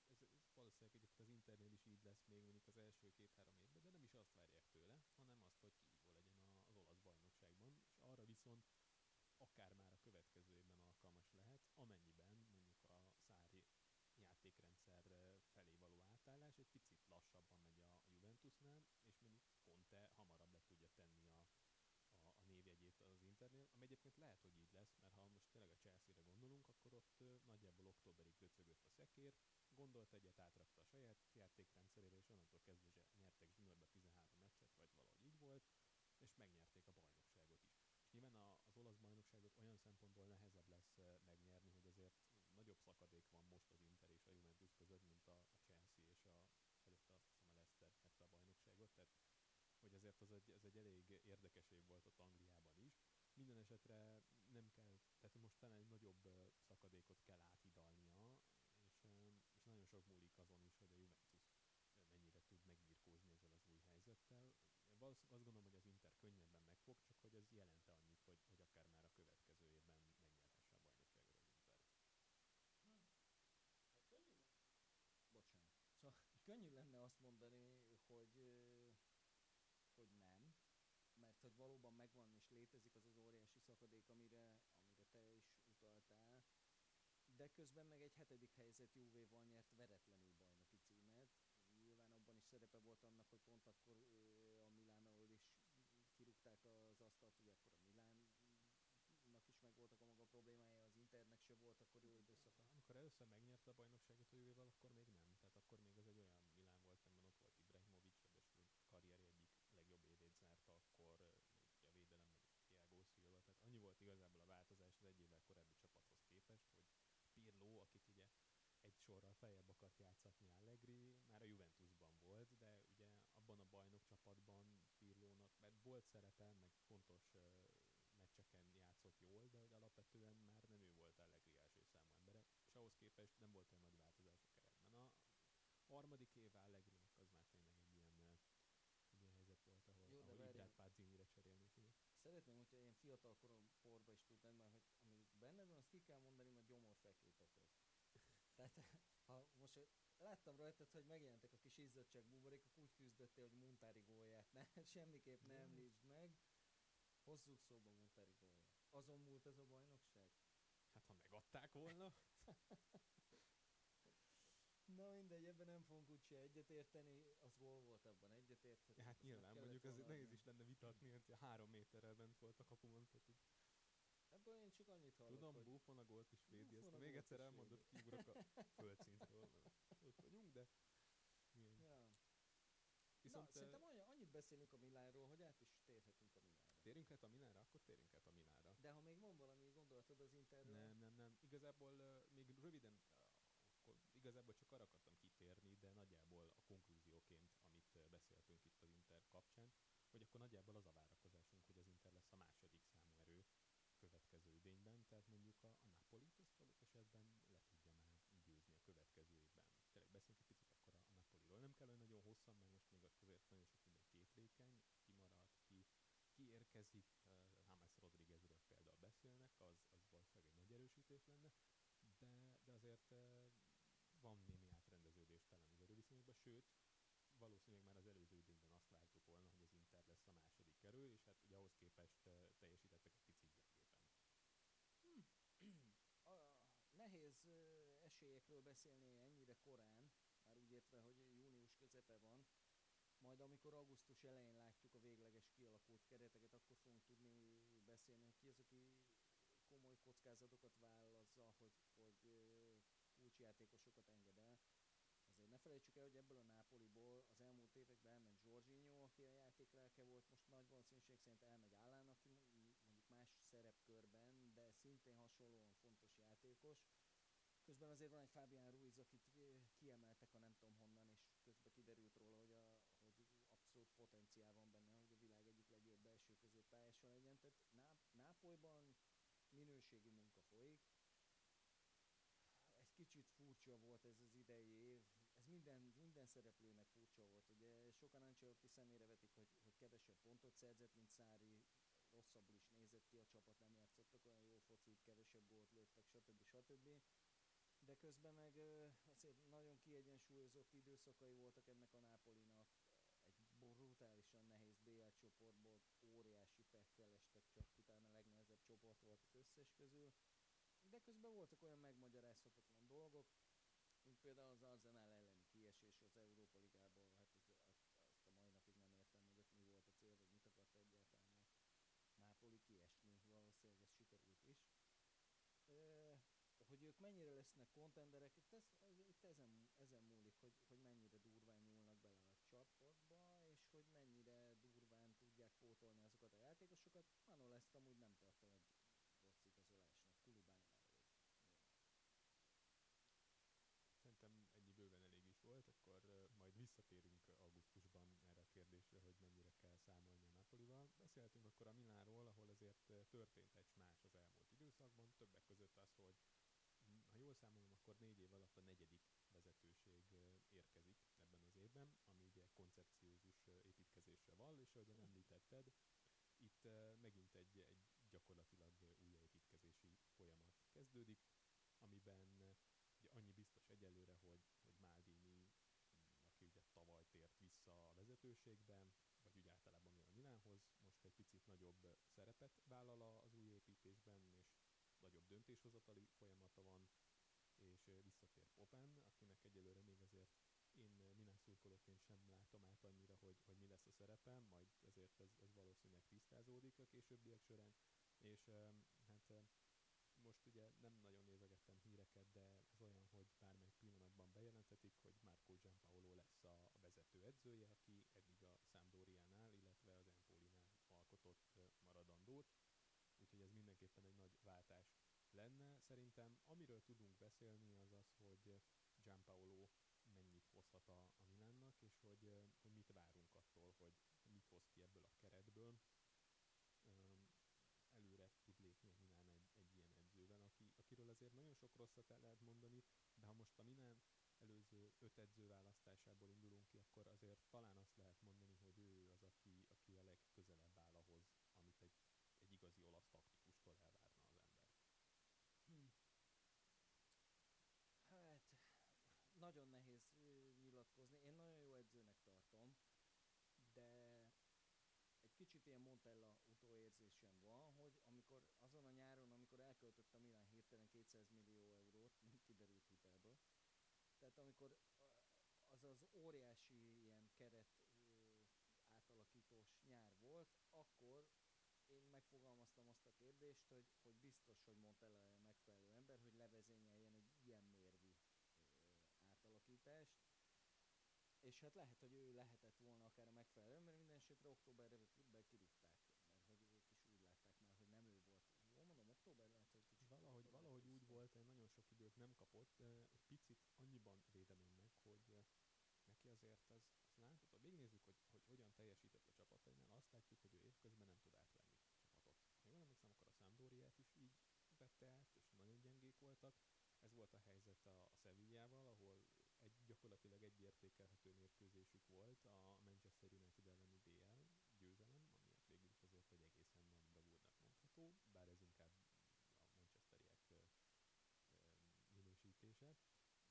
A: ez, ez, ez valószínűleg egyébként az Internél is így lesz még mondjuk az első két-három évben, de nem is azt várják tőle, hanem azt, hogy kihívó legyen a- az olasz bajnokságban, és arra viszont akár már a következő évben alkalmas lehet, amennyiben mondjuk a szári játékrendszer eh, felé való átállás egy picit lassabban megy a, Juventusnál, és mondjuk Conte hamarabb le tudja tenni a, a, a névjegyét az Internél, ami egyébként lehet, hogy így lesz, mert ha most tényleg a Chelsea-re gondolunk, akkor ott ö, nagyjából októberig döcögött a szekér, gondolt egyet, átrakta a saját játékrendszerére, és onnantól kezdve zse- nyertek zsinórba 13 meccset, vagy valahogy így volt, és megnyerték a bajnokságot is. És nyilván a, az olasz bajnokságot olyan szempontból nehezebb lesz ö, megnyerni, hogy azért nagyobb szakadék van most az Inter és a Juventus között, mint a, a Chelsea és a előtte azt hiszem a Leicester nyerte a bajnokságot, tehát hogy azért az egy, ez egy elég érdekes év volt ott Angliában is. Minden esetre nem kell, tehát most talán egy nagyobb szakadékot kell áthidalnia, és, és nagyon sok múlik azon is, hogy a Juventus mennyire tud megbirkózni ezzel az új helyzettel. Én azt gondolom, hogy az Inter könnyebben megfog, csak hogy ez jelente annyit, hogy, hogy akár már a következő évben megnyerhesse a bajnokságot az Inter.
B: Hát könnyű. Bocsánat. Szóval könnyű lenne azt mondani, hogy, ö, hogy nem, hogy valóban megvan és létezik az az óriási szakadék, amire, amire te is utaltál, de közben meg egy hetedik helyzet Juvéval nyert veretlenül bajnoki címet. Nyilván abban is szerepe volt annak, hogy pont akkor a Milánról is kirúgták az asztalt, ugye akkor a Milánnak is megvoltak a maga problémája, az Internek se volt akkor jó időszaka.
A: Amikor először megnyerte a bajnokságot a Juvéval, akkor még nem. Tehát akkor még az egy olyan Milán volt, amiben ott volt Ibrahimovic, ráadásul karrieri egyik legjobb évét zárta, akkor ö, még ugye a védelem meg Thiago Silva. Tehát annyi volt igazából a változás az egy évvel korábbi csapathoz képest, hogy Pirlo, akit ugye egy sorral feljebb akart játszatni Allegri, már a Juventusban volt, de ugye abban a bajnok csapatban Pirlónak, mert volt szerepe, meg fontos ö, meccseken játszott jól, de hogy alapvetően már nem ő volt Allegri első számú embere, és ahhoz képest nem volt olyan nagy változás a keretben. A harmadik év Allegrinek az már tényleg egy ilyen, egy ilyen helyzet volt, ahol,
B: Jó,
A: ahol. Ibrát Pazzinire cserélni tudott.
B: Szeretném, hogyha ilyen fiatal korom porba is tudnád, mert hogy ami benned van, azt ki kell mondani, mert gyomorfekvét okoz. Tehát ha most láttam rajtad, hogy megjelentek a kis izzadság buborékok, úgy küzdöttél, hogy Muntári gólját ne, (laughs) semmiképp ne
A: Ja.
B: említsd meg. Hozzuk szóba Muntári gólját. Azon múlt ez a bajnokság?
A: Hát ha megadták volna, (laughs)
B: Na mindegy, ebben nem fogunk úgyse egyetérteni, az gól volt, abban egyetérthetünk.
A: ja, hát nyilván mondjuk ez nehéz is lenne vitatni, hogy három méterrel bent volt a kapumon, tehát hogy
B: Ebből én csak annyit hallok,
A: Tudom,
B: hogy...
A: Buffon a gólt is védi, ezt
B: a
A: még egyszer elmondod,
B: védi.
A: kiugrok a (laughs) földszintről, mert ott vagyunk, de igen.
B: Ja.
A: Viszont
B: Na, szerintem annyi, annyit beszélünk a Milánról, hogy át is térhetünk a Milánra.
A: térjünk át a Milánra, akkor térjünk át a Milánra.
B: De ha még van valami gondolatod az Interről,
A: Nem, nem, nem. Igazából uh, még röviden, uh, akkor igazából csak arra akartam kitérni, de nagyjából a konklúzióként, amit uh, beszéltünk itt az Inter kapcsán, hogy akkor nagyjából az a várakozásunk, hogy az Inter lesz a második számú erő következő idényben, tehát mondjuk a, a Napolit azt adott esetben le tudja már győzni a következő évben. Tényleg beszéljünk egy picit akkor a, a Napoliról. Nem kell olyan nagyon hosszan, mert most még azért nagyon sok minden képlékeny, kimarad, ki, uh, James Rodriguezről például beszélnek, az, az valószínűleg egy nagy erősítés lenne, de, de azért van némi átrendeződés talán az erőviszonyokban, sőt, valószínűleg már az előző idényben azt vártuk volna, hogy az Inter lesz a második erő, és hát ugye ahhoz képest teljesítettek egy picit gyengében. (clears throat)
B: a, nehéz esélyekről beszélni ennyire korán, már úgy értve, hogy június közepe van, majd amikor augusztus elején látjuk a végleges kialakult kereteket, akkor fogunk tudni beszélni, hogy ki az, aki komoly kockázatokat vállal azzal, hogy, hogy kulcsjátékosokat enged el. Azért ne felejtsük el, hogy ebből a Nápoliból az elmúlt években elment Jorginho, aki a játéklelke volt, most nagy valószínűség szerint elmegy Állán, aki mo- mondjuk más szerepkörben, de szintén hasonlóan fontos játékos. Közben azért van egy Fabián Ruiz, akit kiemeltek a nem tudom honnan, és közben kiderült róla, hogy, a, hogy abszolút potenciál van benne, hogy a világ egyik legjobb belső középpályása legyen. Tehát Ná- Nápolyban minőségi munka folyik. Egy kicsit furcsa volt ez az idei év, ez minden, minden szereplőnek furcsa volt. Ugye sokan Ancelotti szemére vetik, hogy, hogy kevesebb pontot szerzett, mint Szári, rosszabbul is nézett ki a csapat, nem játszottak olyan jó focit, kevesebb gólt lőttek, stb. stb. De közben meg azért nagyon kiegyensúlyozott időszakai voltak ennek a Nápolinak. Egy brutálisan nehéz BL csoportból óriási pekkel estek csak ki, talán a legnehezebb csoport volt az összes közül. De közben voltak olyan megmagyarázhatatlan dolgok, mint például az Arsenal elleni kiesés az Európa Ligából, hát az, azt, a mai napig nem értem, hogy ott mi volt a cél, vagy mit akart egyáltalán Nápoli kiesni, valószínűleg ez sikerült is. Ö, hogy ők mennyire lesznek kontenderek, itt, ez, ez, itt ezen, ezen múlik, hogy, hogy mennyire durván nyúlnak bele a csapatba, és hogy mennyire durván tudják pótolni azokat a játékosokat. Manol ezt amúgy nem tartom egy rossz igazolásnak, Kulibánál
A: Szerintem ennyi bőven elég is volt, akkor uh, majd visszatérünk augusztusban erre a kérdésre, hogy mennyire kell számolni a Napolival. Beszéltünk akkor a Milánról, ahol azért uh, történt egy más az elmúlt időszakban, többek között az, hogy mm, ha jól számolom, akkor négy év alatt a negyedik vezetőség uh, érkezik ebben az évben, ami ugye koncepciózus uh, építkezésre val, és ahogyan említetted, itt megint egy, egy gyakorlatilag újjáépítkezési folyamat kezdődik, amiben ugye annyi biztos egyelőre, hogy, hogy Maldini, mm, aki ugye tavaly tért vissza a vezetőségbe, vagy úgy általában ugye a Milánhoz, most egy picit nagyobb szerepet vállal az új építésben, és nagyobb döntéshozatali folyamata van, és visszatér Popen, akinek egyelőre még azért én Milán szurkolóként sem látom át annyira, hogy, hogy mi lesz a szerepe, majd ezért ez, ez valószínűleg tisztázódik a későbbiek során, és hát most ugye nem nagyon nézegettem híreket, de ez olyan, hogy bármelyik pillanatban bejelenthetik, hogy Marco Giampaolo lesz a, a vezető edzője, aki eddig a Sampdoriánál, illetve az Empolinál alkotott maradandót, úgyhogy ez mindenképpen egy nagy váltás lenne. Szerintem amiről tudunk beszélni az az, hogy Giampaolo mennyit hozhat a, a Milánnak, és hogy, hogy mit várunk attól, hogy mit hoz ki ebből a keretből előre tud lépni a Milán egy, egy ilyen edzővel, aki, akiről azért nagyon sok rosszat el lehet mondani, de ha most a Milán előző öt edző választásából indulunk ki, akkor azért talán azt lehet mondani, hogy ő az, aki, aki a legközelebb áll ahhoz, amit egy, egy igazi olasz taktikustól elvárna az ember.
B: Hm. Hát, nagyon nehéz nyilatkozni. Én nagyon jó edzőnek tartom, de egy kicsit ilyen Montella utóérzésem van, hogy amikor azon a nyáron, amikor elköltött a Milán hirtelen 200 millió eurót, mint kiderült hitelből, tehát amikor az az óriási ilyen keret átalakítós nyár volt, akkor én megfogalmaztam azt a kérdést, hogy, hogy biztos, hogy Montella a megfelelő ember, hogy levezényeljen egy ilyen mérvű átalakítást. És hát lehet, hogy ő lehetett volna akár a megfelelő, mert minden esetre októberben kirúgták, mert hogy ők is úgy látták már, hogy nem ő volt. Jól mondom, október lehet, hogy kicsit.
A: Valahogy, valahogy úgy volt, nagyon sok időt nem kapott, egy picit annyiban védeném meg, hogy neki azért az, az látszott, ha végignézzük, hogy, hogy hogyan teljesített a csapatainál, azt látjuk, hogy ő évközben nem tud átvenni csapatot. Ha jól emlékszem, akkor a Sampdoriát is így vette át, és nagyon gyengék voltak. Ez volt a helyzet a, a Sevillával, ahol egy gyakorlatilag egyértékelhető mérkőzésük volt a Manchester United elleni BL győzelem, ami hát végül is azért egy egészen nagy bravúrnak mondható, bár ez inkább a manchesteriek minősítése,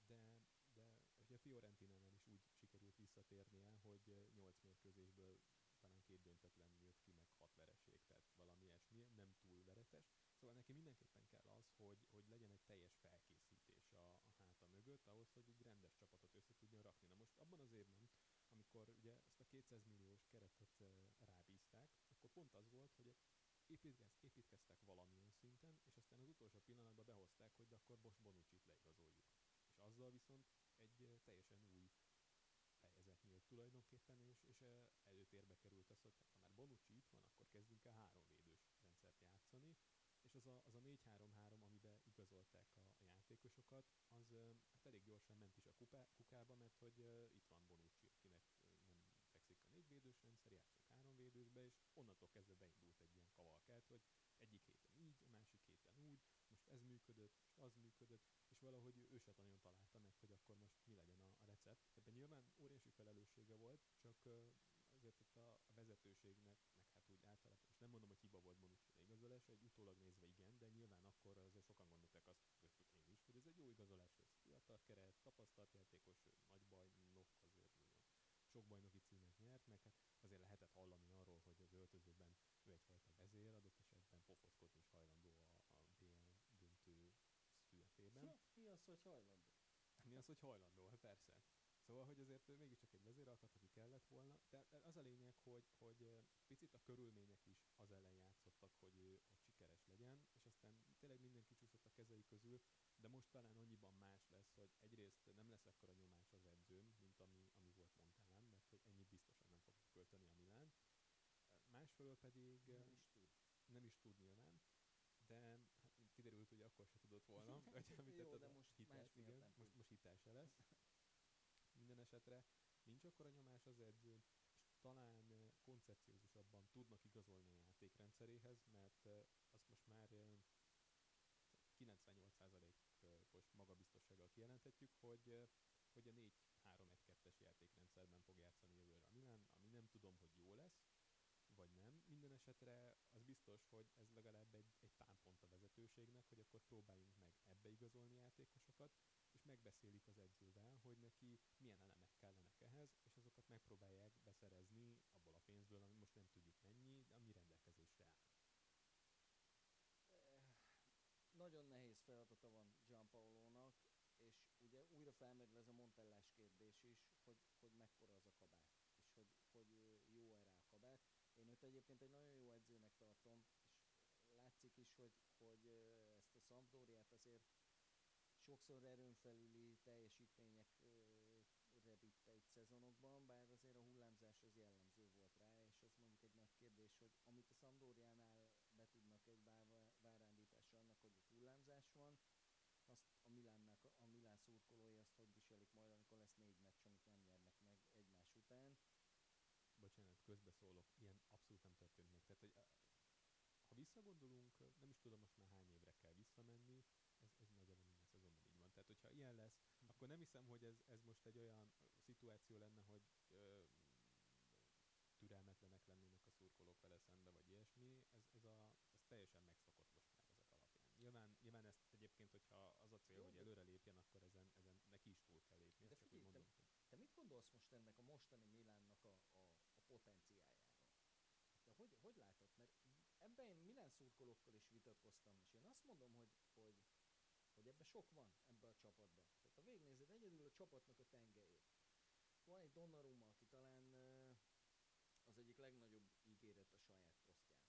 A: de de ugye a Fiorentinánál is úgy sikerült visszatérnie, hogy 8 mérkőzésből talán két döntetlen jött ki, meg hat vereség, tehát valami ilyesmi, nem túl veretes. Szóval neki mindenképpen kell az, hogy, hogy legyen egy teljes felkészítés a, a háta mögött, ahhoz, hogy egy rendes csapatot össze tudjon rakni. Na most abban az évben, amikor ugye ezt a 200 milliós keretet rábízták, akkor pont az volt, hogy építkez, építkeztek valamilyen szinten, és aztán az utolsó pillanatban behozták, hogy de akkor most Bonucci-t leigazoljuk. És azzal viszont egy teljesen új tulajdonképpen, és, és előtérbe került az, hogy hát, ha már Bonucci itt van, akkor kezdünk el háromvédős rendszert játszani, és az a, az a 4-3-3, amiben igazolták a, a játékosokat, az hát elég gyorsan ment is a kupá, kukába, mert hogy uh, itt van Bonucci, akinek nem fekszik a négyvédős rendszer, játszunk háromvédősbe, és onnantól kezdve beindult egy ilyen kavalkát, hogy egyik héten így, a másik héten úgy, most ez működött, most az működött, és valahogy ő se nagyon találta meg, hogy akkor most mi legyen a, a recept. Ebben nyilván óriási felelőssége volt, csak azért ott a, vezetőségnek, meg hát úgy általában, most nem mondom, hogy hiba volt Bonucci igazolása, egy utólag nézve igen, de nyilván akkor azért sokan gondolták azt, köztük én is, hogy ez egy jó igazolás lesz. Fiatal keret, tapasztalt játékos, nagy bajnok, azért sok bajnoki címet nyert, meg hát azért lehetett hallani arról, hogy az öltözőben ő egyfajta vezér, adott esetben pofozkodni is hajlandó a, a BL döntő szünetében.
B: Mi az, hogy hajlandó?
A: Mi az, hogy hajlandó? Hát persze. Szóval, hogy azért mégiscsak egy vezéralkat, aki kellett volna, de az a lényeg, hogy, hogy picit a körülmények is az ellen játszottak, hogy ő hogy sikeres legyen, és aztán tényleg mindenki csúszott a kezei közül, de most talán annyiban más lesz, hogy egyrészt nem lesz ekkora nyomás az edzőn, mint ami, ami volt Montelán, mert hogy ennyit biztosan nem fog költeni a Milán. Másfelől pedig...
B: Nem is tud.
A: Nem is tud nyilván, de kiderült, hogy akkor se tudott volna, (laughs) hogy amit
B: Jó, de most hitás,
A: igen, most, most hitás se lesz. Minden esetre nincs akkora nyomás az edzőn, és talán koncepciózusabban tudnak igazolni a játékrendszeréhez, mert azt most már 98%-os magabiztossággal kijelenthetjük, hogy, hogy a 4-3-1-2-es játékrendszerben fog játszani jövőre a Milán, ami nem tudom, hogy jó lesz, vagy nem. Minden esetre az biztos, hogy ez legalább egy, egy támpont a vezetőségnek, hogy akkor próbáljunk meg ebbe igazolni játékosokat, és megbeszélik az edzővel, hogy neki milyen elemek kellenek ehhez, és azokat megpróbálják beszerezni abból a pénzből, ami most nem tudjuk mennyi, de ami rendelkezésre áll.
B: Nagyon nehéz feladata van Gianpaolo-nak, és ugye újra felmerül ez a Montellás kérdés is, hogy, hogy mekkora az a kabát, és hogy, hogy jó erre a kabát. Én őt egyébként egy nagyon jó edzőnek tartom, és látszik is, hogy, hogy ezt a Sampdoriát azért sokszor erőn felüli teljesítményekre vitte itt szezonokban, bár azért a hullámzás az jellemző volt rá, és ez mondjuk egy nagy kérdés, hogy amit a Sampdoriánál be tudnak egy bárándításra annak, hogy ott hullámzás van, azt a Milánnak, a Milán szurkolói azt hogy viselik majd, amikor lesz négy meccs, amit nem nyernek meg egymás után.
A: Bocsánat, közbeszólok, ilyen abszolút nem történt meg. Tehát, hogy ha visszagondolunk, nem is tudom most már hány évre kell visszamenni, ez, ez nagyjából minden szezonban így van. Tehát, hogyha ilyen lesz, hm. akkor nem hiszem, hogy ez, ez most egy olyan szituáció lenne, hogy ö, türelmetlenek lennének a szurkolók vele szembe, vagy ilyesmi. Ez, ez, a, ez teljesen megszokott most már ezek alapján. Nyilván, nyilván ezt egyébként, hogyha az a cél, Jó, hogy előre lépjen, akkor ezen, ezen neki is túl kell lépni.
B: De figyelj, mondom, te, hogy... te mit gondolsz most ennek a mostani Milánnak a, a, a potenciájáról? De hogy, hogy látod? Mert ebben én Milán szurkolókkal is vitatkoztam, és én azt mondom, hogy, hogy, hogy ebbe sok van, ebbe a csapatba. Tehát ha végnézed egyedül a csapatnak a tengelyét. Van egy Donnarumma, aki talán az egyik legnagyobb ígéret a saját posztján.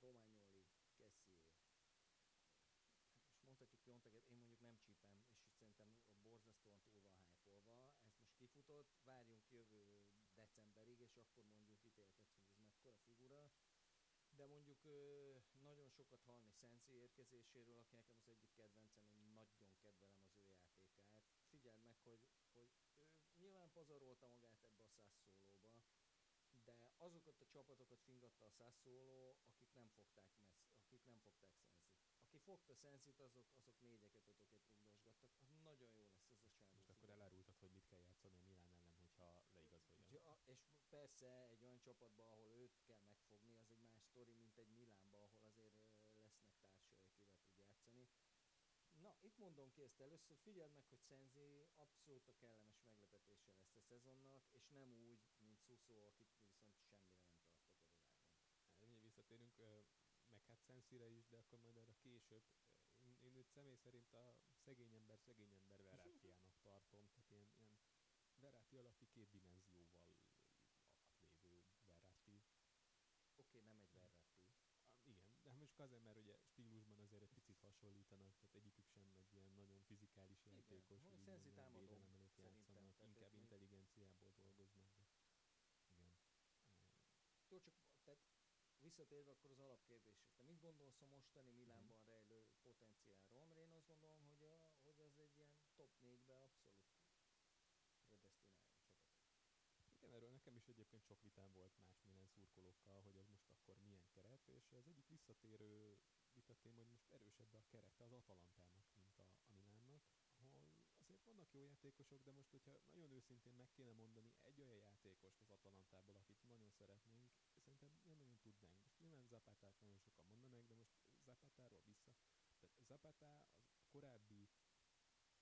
B: Romagnoli, Kessié, hát most mondhatjuk Pionteget, én mondjuk nem csípem, és szerintem borzasztóan túl van hype Ez most kifutott, várjunk jövő decemberig, és akkor mondjuk ítéltet, hogy ez mekkora figura de mondjuk ö, nagyon sokat hallni Szenci érkezéséről, aki nekem az egyik kedvencem, én nagyon kedvelem az ő játékát. Figyeld meg, hogy, hogy ő nyilván pazarolta magát ebbe a szászszólóba, de azokat a csapatokat fingatta a Sassuolo, akik nem fogták messz, akik nem fogták Szenzit. Aki fogta Szenzit, azok, azok négyeket, ötöket rugdosgattak. Az nagyon jó lesz ez a csávó.
A: Most akkor elárultad, hogy mit kell játszani a Milán ellen, hogyha leigazolja.
B: Ja, és persze egy olyan csapatban, ahol őt kell megfogni, az egy más sztori, mint egy Milánban, ahol azért lesznek társai, akivel tud játszani. Na, itt mondom ki ezt először, figyeld meg, hogy Szenzi abszolút a kellemes meglepetése lesz a szezonnak, és nem úgy, mint Suso, akit viszont semmire nem tartok a világon.
A: Erre visszatérünk, meg hát Szenzire is, de akkor majd erre később. Én, én őt személy szerint a szegény ember, szegény ember Verátiának tartom, tehát ilyen, ilyen Veráti alatti két dimenzióval alatt lévő Veráti.
B: Oké, okay, nem egy Verratti
A: igen, de most azért, mert ugye stílusban azért egy picit hasonlítanak, tehát egyikük sem egy ilyen nagyon fizikális játékos,
B: igen, szenzi támadó, előtt
A: játszanak, inkább intelligenciából dolgoznak, de igen.
B: Jó, csak tehát visszatérve akkor az alapkérdésre. Te mit gondolsz a mostani Milánban mm-hmm. rejlő potenciálról? Mert én azt gondolom, hogy, a, hogy az egy ilyen top 4-be abszolút predestinálja
A: igen, erről nekem is egyébként sok vitám volt más Milan szurkolókkal, hogy az most akkor milyen keret, és az egyik visszatérő vitatém, hogy most erősebb a kerete az Atalantának, mint a, a Milánnak, ahol azért vannak jó játékosok, de most, hogyha nagyon őszintén meg kéne mondani egy olyan játékost az Atalantából, akit nagyon szeretnénk, szerintem nem nagyon tudnánk. Most nyilván Zapatát nagyon sokan mondanak, de most Zapatáról vissza. Tehát Zapata az korábbi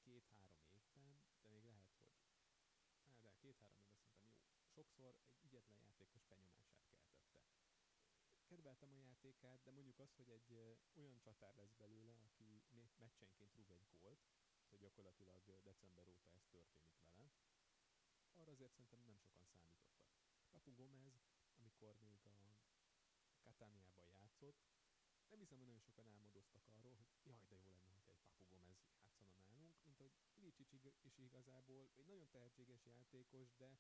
A: két-három évben, de még lehet, hogy hát de két-három évben szerintem jó sokszor egy ügyetlen játékos benyomását keltette. Kedveltem a játékát, de mondjuk az, hogy egy olyan csatár lesz belőle, aki meccsenként rúg egy gólt, hogy gyakorlatilag december óta ez történik vele, arra azért szerintem nem sokan számítottak. Papu Gomez, amikor még a Katániában játszott, nem hiszem, hogy nagyon sokan álmodoztak arról, hogy jaj, de jó lenne, hogy egy Papu Gomez játszana nálunk, mint hogy Ilicic is igazából egy nagyon tehetséges játékos, de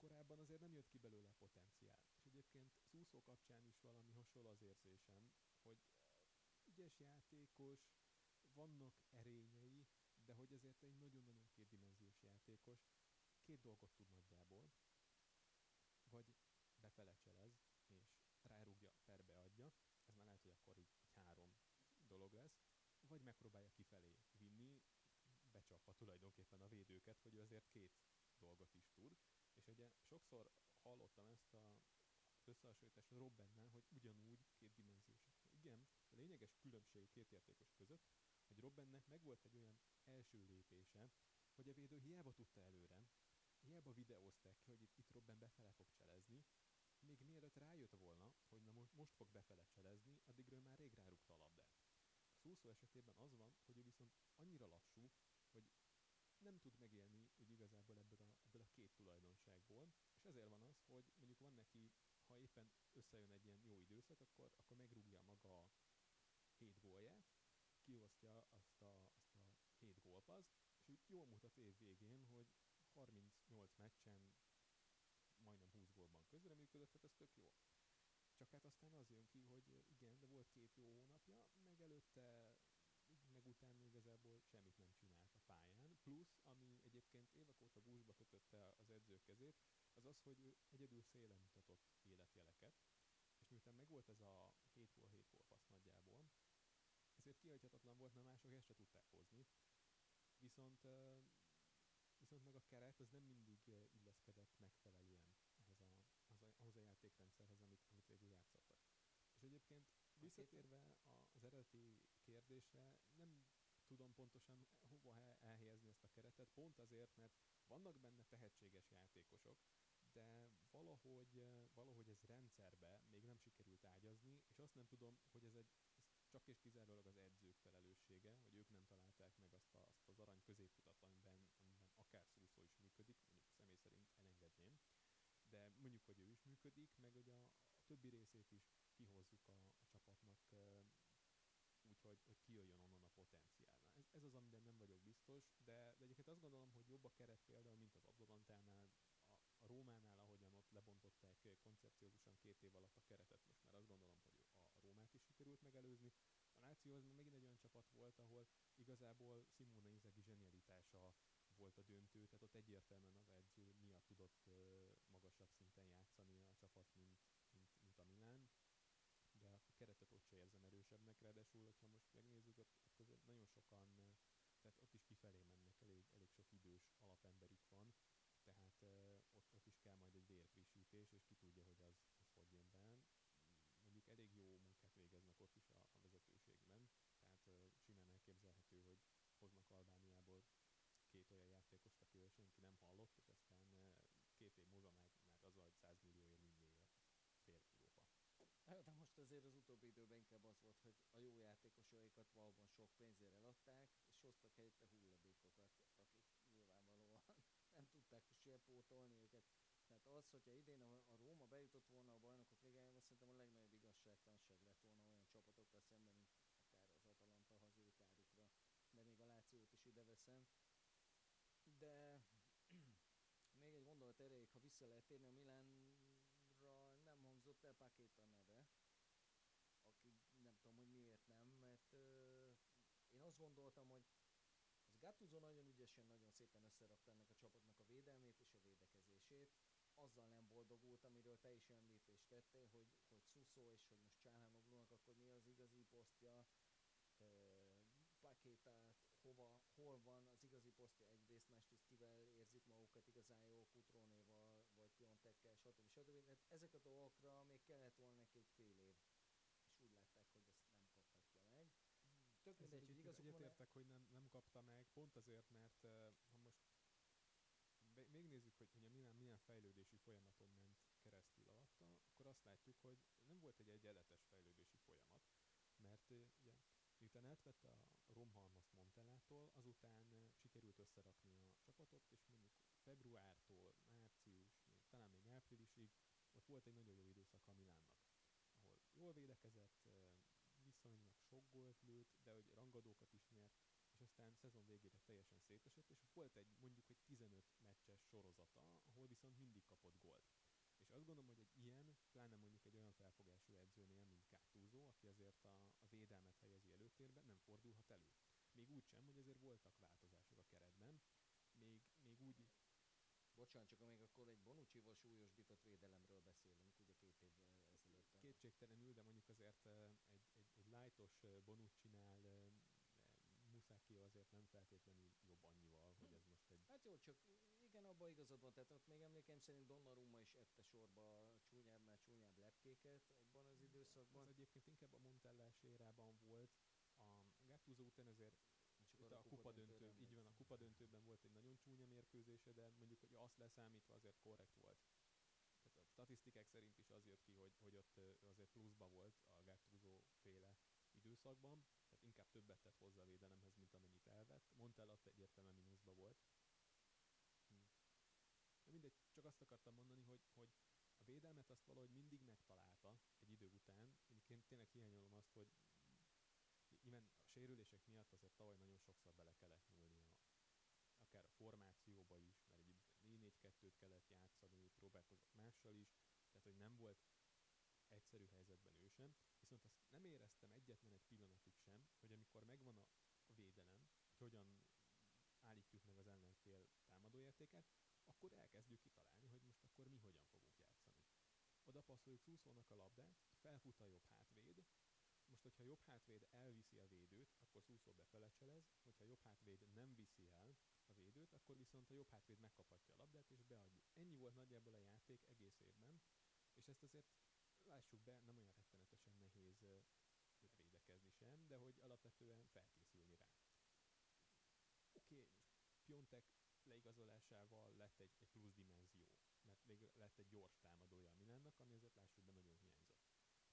A: korábban azért nem jött ki belőle a potenciál. És egyébként Szúszó kapcsán is valami hasonló az érzésem, hogy ügyes játékos, vannak erényei, de hogy ezért egy nagyon-nagyon kétdimenziós játékos két dolgot tud nagyjából, vagy befele cselez, és rárúgja, perbe adja, ez már lehet, hogy akkor így, így három dolog lesz, vagy megpróbálja kifelé vinni, becsapva tulajdonképpen a védőket, hogy ő azért két dolgot is tud, ugye sokszor hallottam ezt a összehasonlítást Robbennel, hogy ugyanúgy kétdimenziósak. Igen, a lényeges különbség két játékos között, hogy Robbennek megvolt egy olyan első lépése, hogy a védő hiába tudta előre, hiába videózták ki, hogy itt, itt Robben befele fog cselezni, még mielőtt rájött volna, hogy na most, most fog befele cselezni, addigra ő már rég rárúgta a labdát. A Szúszó esetében az van, hogy ő viszont annyira lassú, hogy nem tud megélni úgy igazából két tulajdonságból, és ezért van az, hogy mondjuk van neki, ha éppen összejön egy ilyen jó időszak, akkor, akkor megrúgja maga a hét gólját, kiosztja azt a, azt a hét gólpaszt, és úgy jól mutat év végén, hogy 38 meccsen majdnem 20 gólban közreműködött, tehát ez tök jó. Csak hát aztán az jön ki, hogy igen, de volt két jó hónapja, meg előtte meg utána igazából semmit nem pályán. Plusz, ami egyébként évek óta gúzsba kötötte az edzők kezét, az az, hogy ő egyedül szélen mutatott életjeleket, és miután megvolt ez a 7 gól 7 gól passz nagyjából, ezért kihagyhatatlan volt, mert mások ezt se tudták hozni. Viszont, viszont meg a keret az nem mindig illeszkedett megfelelően ehhez a, az a, ahhoz a játékrendszerhez, amit, amit végül játszottak. És egyébként visszatérve az eredeti kérdésre, nem tudom pontosan hova elhelyezni ezt a keretet, pont azért, mert vannak benne tehetséges játékosok, de valahogy, valahogy ez rendszerbe még nem sikerült ágyazni, és azt nem tudom, hogy ez egy ez csak és kizárólag az edzők felelőssége, hogy ők nem találták meg azt, a, azt az arany középutat, amiben, amiben akár szúszó is működik, mondjuk személy szerint elengedném, de mondjuk, hogy ő is működik, meg hogy a, többi részét is kihozzuk a, a csapatnak úgy, hogy, hogy kijöjjön onnan a potenciál. Ez, az, amiben nem vagyok biztos, de, de egyébként azt gondolom, hogy jobb a keret például, mint az Atlantánál, a, a Rómánál, ahogyan ott lebontották koncepciózusan két év alatt a keretet, most már azt gondolom, hogy a, a Rómát is sikerült megelőzni. A Láció az megint egy olyan csapat volt, ahol igazából Simone Inzaghi zsenialitása volt a döntő, tehát ott egyértelműen az edző miatt tudott magasabb szinten játszani a csapat, mint, mint, mint a Milán de a keretet ott se erősebbnek, ráadásul, hogyha most megnézzük, ott, ott azért nagyon sokan, tehát ott is kifelé mennek, elég, elég sok idős alapemberük van, tehát ott, ott is kell majd egy vérfrissítés, és ki tudja, hogy az, az hogy jön be. Mondjuk elég jó munkát végeznek ott is a, a vezetőségben, tehát simán elképzelhető, hogy hoznak Albániából két olyan játékost, akiről senki nem hallott, és aztán két év múlva már, már az, hogy 100 millióért vinné fél Európa.
B: Hát, de most azért az utóbbi időben inkább az volt, hogy a jó játékosaikat valóban sok pénzért eladták, és hoztak helyette hulladékokat, akik nyilvánvalóan (laughs) nem tudták se pótolni őket. Tehát az, hogyha idén a, a Róma bejutott volna a bajnokok ligájába, szerintem a legnagyobb igazságtalanság lett volna olyan csapatokkal szemben, mint akár az Atalanta, ha az ő kárukra, de még a Lációt is ide veszem. De (clears throat) még egy gondolat erejéig, ha vissza lehet térni a Milán hangzott el Pakéta neve, aki nem tudom, hogy miért nem, mert ö, én azt gondoltam, hogy az Gattuso nagyon ügyesen, nagyon szépen összerakta ennek a csapatnak a védelmét és a védekezését. Azzal nem boldogult, amiről te is említést tettél, hogy, hogy Suso és hogy most Csálhánoglunak akkor mi az igazi posztja, Pakétát hova, hol van az igazi posztja? Egyrészt, másrészt kivel érzik magukat igazán jó, Kutrónéval, Piontekkel, stb. stb. Tehát ezek a dolgokra még kellett volna neki egy fél év, és úgy látták, hogy ezt nem kaphatja meg.
A: Tök mindegy, hogy igazuk Egyetértek, hogy nem, nem kapta meg, pont azért, mert ha most megnézzük, hogy, hogy a Milán milyen fejlődési folyamaton ment keresztül alatta, akkor azt látjuk, hogy nem volt egy egyenletes fejlődési folyamat, mert ugye Miután átvette a romhalmazt Montellától, azután sikerült összerakni a csapatot, és mondjuk februártól március, még, talán még áprilisig ott volt egy nagyon jó időszak a Milánnak, ahol jól védekezett, viszonylag sok gólt lőtt, de hogy rangadókat is nyert, és aztán szezon végére teljesen szétesett, és volt egy mondjuk egy 15 meccses sorozata, ahol viszont mindig kapott gólt. És azt gondolom, hogy egy ilyen, pláne mondjuk egy olyan felfogású edzőnél, mint Gattuso, aki azért a, a védelmet helyezi előtérbe, nem fordulhat elő. Még úgy sem, hogy azért voltak változások a keretben, még, még úgy...
B: Bocsánat, csak még akkor egy Bonucci-val súlyosbított védelemről beszélünk, ugye két évvel ezelőtt.
A: Kétségtelenül, de mondjuk azért egy, egy, egy lightos Bonucci-nál Musaki azért nem feltétlenül jobb annyival, hogy ez most egy...
B: Hát jó, csak igen, abban igazad van, tehát ott még emlékeim szerint Donnarumma is ette sorba csúnyábbnál csúnyább lepkéket abban az időszakban.
A: Ez egyébként inkább a Montellás érában volt, a Gattuso után azért itt a, a kupa döntő, így van, a kupa döntőben volt egy nagyon csúnya mérkőzése, de mondjuk, hogy azt leszámítva azért korrekt volt. Tehát a statisztikák szerint is az jött ki, hogy, hogy ott azért pluszba volt a Gattuso féle időszakban, tehát inkább többet tett hozzá a védelemhez, mint amennyit elvett. Montella egyértelműen mínuszba volt. Hm. De mindegy, csak azt akartam mondani, hogy, hogy a védelmet azt valahogy mindig megtalálta egy idő után. Egyébként tényleg hiányolom azt, hogy sérülések miatt azért tavaly nagyon sokszor bele kellett nyúlni a, akár a formációba is, mert egy idő 4-4-2-t kellett játszani, próbálkozott mással is, tehát hogy nem volt egyszerű helyzetben ő sem, viszont azt nem éreztem egyetlen egy pillanatig sem, hogy amikor megvan a, a védelem, hogy hogyan állítjuk meg az ellenfél támadóértéket, akkor elkezdjük kitalálni, hogy most akkor mi hogyan fogunk játszani. Oda passzoljuk Szúszónak a labdát, felfut a jobb hátvéd, most, hogyha jobb hátvéd elviszi a védőt, akkor Szúszó befelecselez, hogyha jobb hátvéd nem viszi el a védőt, akkor viszont a jobb hátvéd megkaphatja a labdát és beadjuk. Ennyi volt nagyjából a játék egész évben, és ezt azért lássuk be, nem olyan rettenetesen nehéz védekezni sem, de hogy alapvetően felkészülni rá. Oké, okay, most Piontek leigazolásával lett egy, egy plusz dimenzió, mert még lett egy gyors támadója a Milánnak, ami azért lássuk be.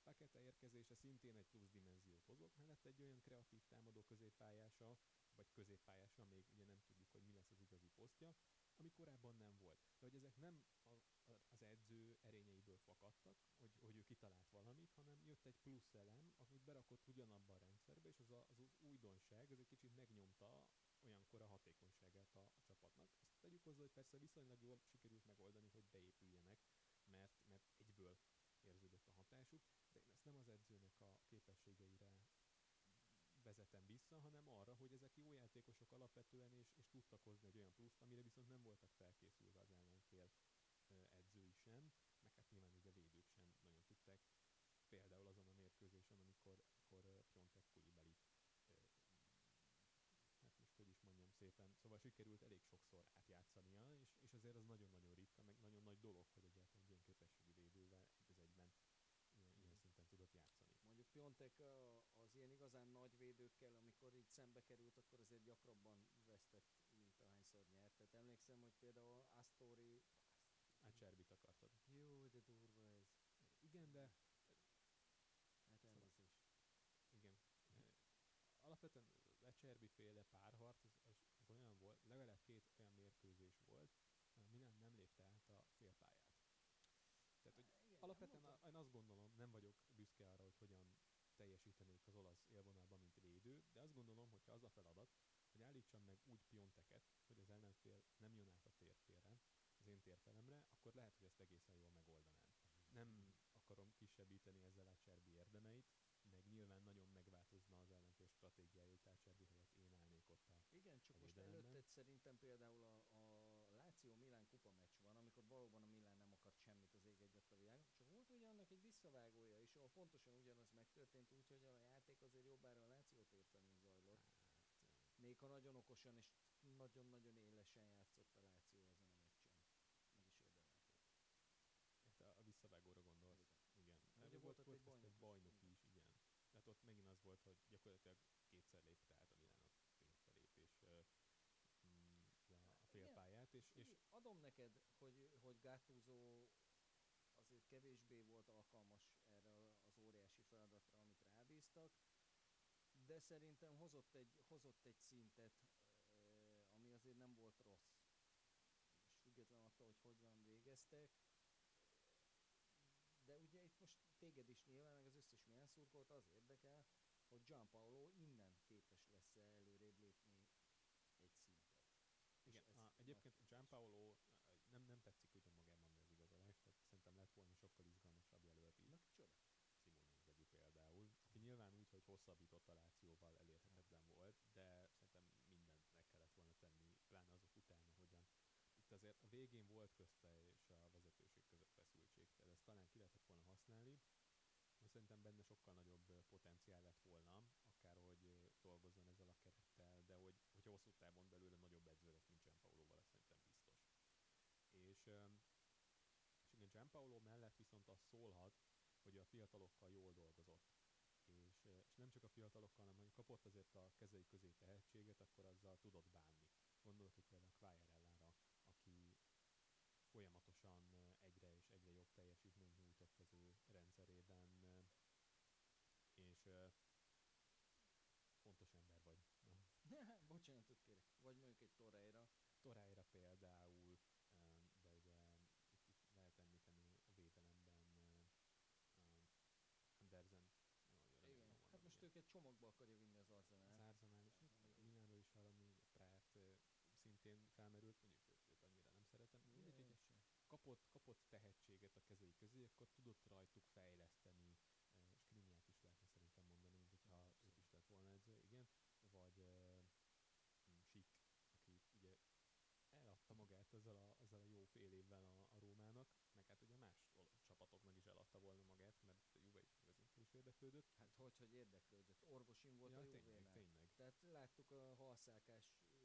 A: Paketa érkezése szintén egy plusz dimenziót hozott, mellett egy olyan kreatív támadó középpályása, vagy középpályása, még ugye nem tudjuk, hogy mi lesz az igazi posztja, ami korábban nem volt. De hogy ezek nem a, a az edző erényeiből fakadtak, hogy, hogy ő kitalált valamit, hanem jött egy plusz elem, amit berakott ugyanabba a rendszerbe, és az, a, az, újdonság, ez egy kicsit megnyomta olyankor a hatékonyságát a, a csapatnak. Azt tegyük hozzá, hogy persze viszonylag jól sikerült megoldani, hogy beépüljenek, mert, mert egyből érződött a hatásuk, de én ezt nem az edzőnek a képességeire vezetem vissza, hanem arra, hogy ezek jó játékosok alapvetően, és, és tudtak hozni egy olyan pluszt, amire viszont nem voltak felkészülve az ellenfél edzői sem, meg hát nyilván így a védők sem nagyon tudták. Például azon a mérkőzésen, amikor, amikor Piontek Kulibalit hát most hogy is mondjam szépen, szóval sikerült elég sokszor átjátszania, és, és azért az nagyon-nagyon ritka, meg nagyon nagy dolog, hogy egyáltalán egy ilyen képességű védővel egy az egyben ilyen, ilyen szinten tudott játszani.
B: Piontek az ilyen igazán nagy védőkkel, amikor így szembe került, akkor azért gyakrabban vesztett, mint ahányszor nyert. Tehát emlékszem, hogy például Astori...
A: Hát Cserbit akartad.
B: Jó, de durva ez.
A: Igen, de...
B: Hát szóval elnézést.
A: Igen. Alapvetően Lecserbi féle párharc az, az, az olyan volt, legalább két olyan mérkőzés volt, Milán nem lépte át a félpályát. Tehát, hogy Igen, alapvetően a, én azt gondolom, nem vagyok büszke arra, hogy hogyan teljesítenék az olasz élvonalban, mint védő, de azt gondolom, hogy az a feladat, hogy állítsam meg úgy pionteket, hogy az ellenfél nem jön át a térfélre, az én térfelemre, akkor lehet, hogy ezt egészen jól megoldanám. Nem akarom kisebbíteni ezzel a Cserbi érdemeit, meg nyilván nagyon megváltozna az ellenfél stratégiája, hogy Tácserbi helyett én állnék ott a
B: Igen, csak a most előtted szerintem például a, a Láció Milán kupa meccs van, amikor valóban a Milán nem akart semmit az ég egyet a világon, csak volt ugye annak egy visszavágója is, ahol pontosan ugyanaz megtörtént, úgyhogy a játék azért jobbára a Láció térfelén zajlott. Hát, Még ha nagyon okosan és nagyon-nagyon élesen játszott a Láció ezen a meccsen. Meg is érdemelték.
A: Hát a, visszavágóra gondolsz. Igen. igen. Ugye volt, volt, volt egy bajnok is, is, igen. Tehát ott megint az volt, hogy gyakorlatilag kétszer lépte át a Milánot térfelépés mm, a félpályát. És, és...
B: Adom neked, hogy, hogy azért kevésbé volt alkalmas erre az óriási feladatra, amit rábíztak, de szerintem hozott egy, hozott egy szintet, ami azért nem volt rossz. És független attól, hogy hogyan végeztek, de ugye itt most téged is nyilván, meg az összes milyen szurkolt az érdekel, hogy Gianpaolo innen képes lesz-e előrébb lépni egy szintet.
A: Igen, a, egyébként Gianpaolo nem, nem tetszik ugyan magában az igazolás, tehát volna sokkal izgalmasabb jelölt is.
B: Na kicsoda?
A: Simone Inzaghi például, aki nyilván úgy, hogy hosszabbított a Lációval elérhetetlen volt, de szerintem mindent meg kellett volna tenni, pláne azok után, ahogyan itt azért a végén volt közte és a vezetőség között feszültség, tehát ezt talán ki lehetett volna használni. Szerintem benne sokkal nagyobb potenciál lett volna, akár hogy dolgozzon ezzel a kerettel, de hogy, hogyha hosszú távon belőle nagyobb edző lesz, mint Gianpaolo-val, szerintem biztos. És, Gianpaolo mellett viszont az szólhat, hogy a fiatalokkal jól dolgozott. És, és nem csak a fiatalokkal, hanem hogy kapott azért a kezei közé tehetséget, akkor azzal tudott bánni. Gondolok itt például a Quagliarellára, aki folyamatosan egyre és egyre jobb teljesítményt nyújtott az ő rendszerében, és fontos ember vagy.
B: Na. (laughs) Bocsánatot kérek. Vagy mondjuk egy Torreira.
A: Torreira például, de ugye itt, itt lehet említeni a védelemben Andersen,
B: igen, hát most őket csomagba akarja vinni az Arzenál.
A: Az Arzenál, és hát a Milánról is hallani, a Prát szintén felmerült, mondjuk őt, őt annyira nem szeretem. Ja, Mindegy, hogy kapott, kapott tehetséget a kezei közé, akkor tudott rajtuk fejleszteni, Skriniát is lehetne szerintem mondani, mint hogyha őt is lett volna edző, igen, vagy uh, Sik, aki ugye eladta magát ezzel a, ezzel a jó fél évvel a, a Rómának, meg hát ugye más csapatoknak is eladta volna magát, mert a Juve is, Inter is érdeklődött.
B: Hát hogy, hogy érdeklődött? Orvosin volt ja, a
A: Juve-nál. Tényleg, tényleg.
B: Tehát láttuk a halszákás...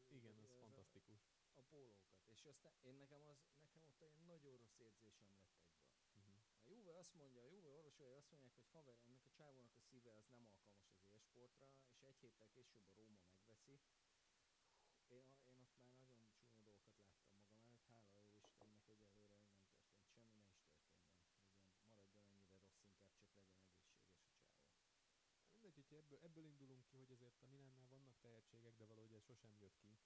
A: Igen, az, az fantasztikus.
B: A, pólókat. És aztán én nekem, az, nekem ott egy nagyon rossz érzésem lett egyből. Uh-huh. A Juve azt mondja, a Juve orvosai azt mondják, hogy haver, ennek a csávónak a szíve az nem alkalmas az élsportra, és egy héttel később a Róma megveszi. Én, én ott már nagyon csúnya dolgokat láttam magam előtt, hála jó Istennek egyelőre nem történt semmi, ne is történjen. Legyen, maradjon ennyire rossz, inkább csak legyen egészséges a csávó.
A: Mindegy, hogy ebből, ebből indulunk ki, hogy azért a Milánnál vannak tehetségek, de valahogy ez sosem jött ki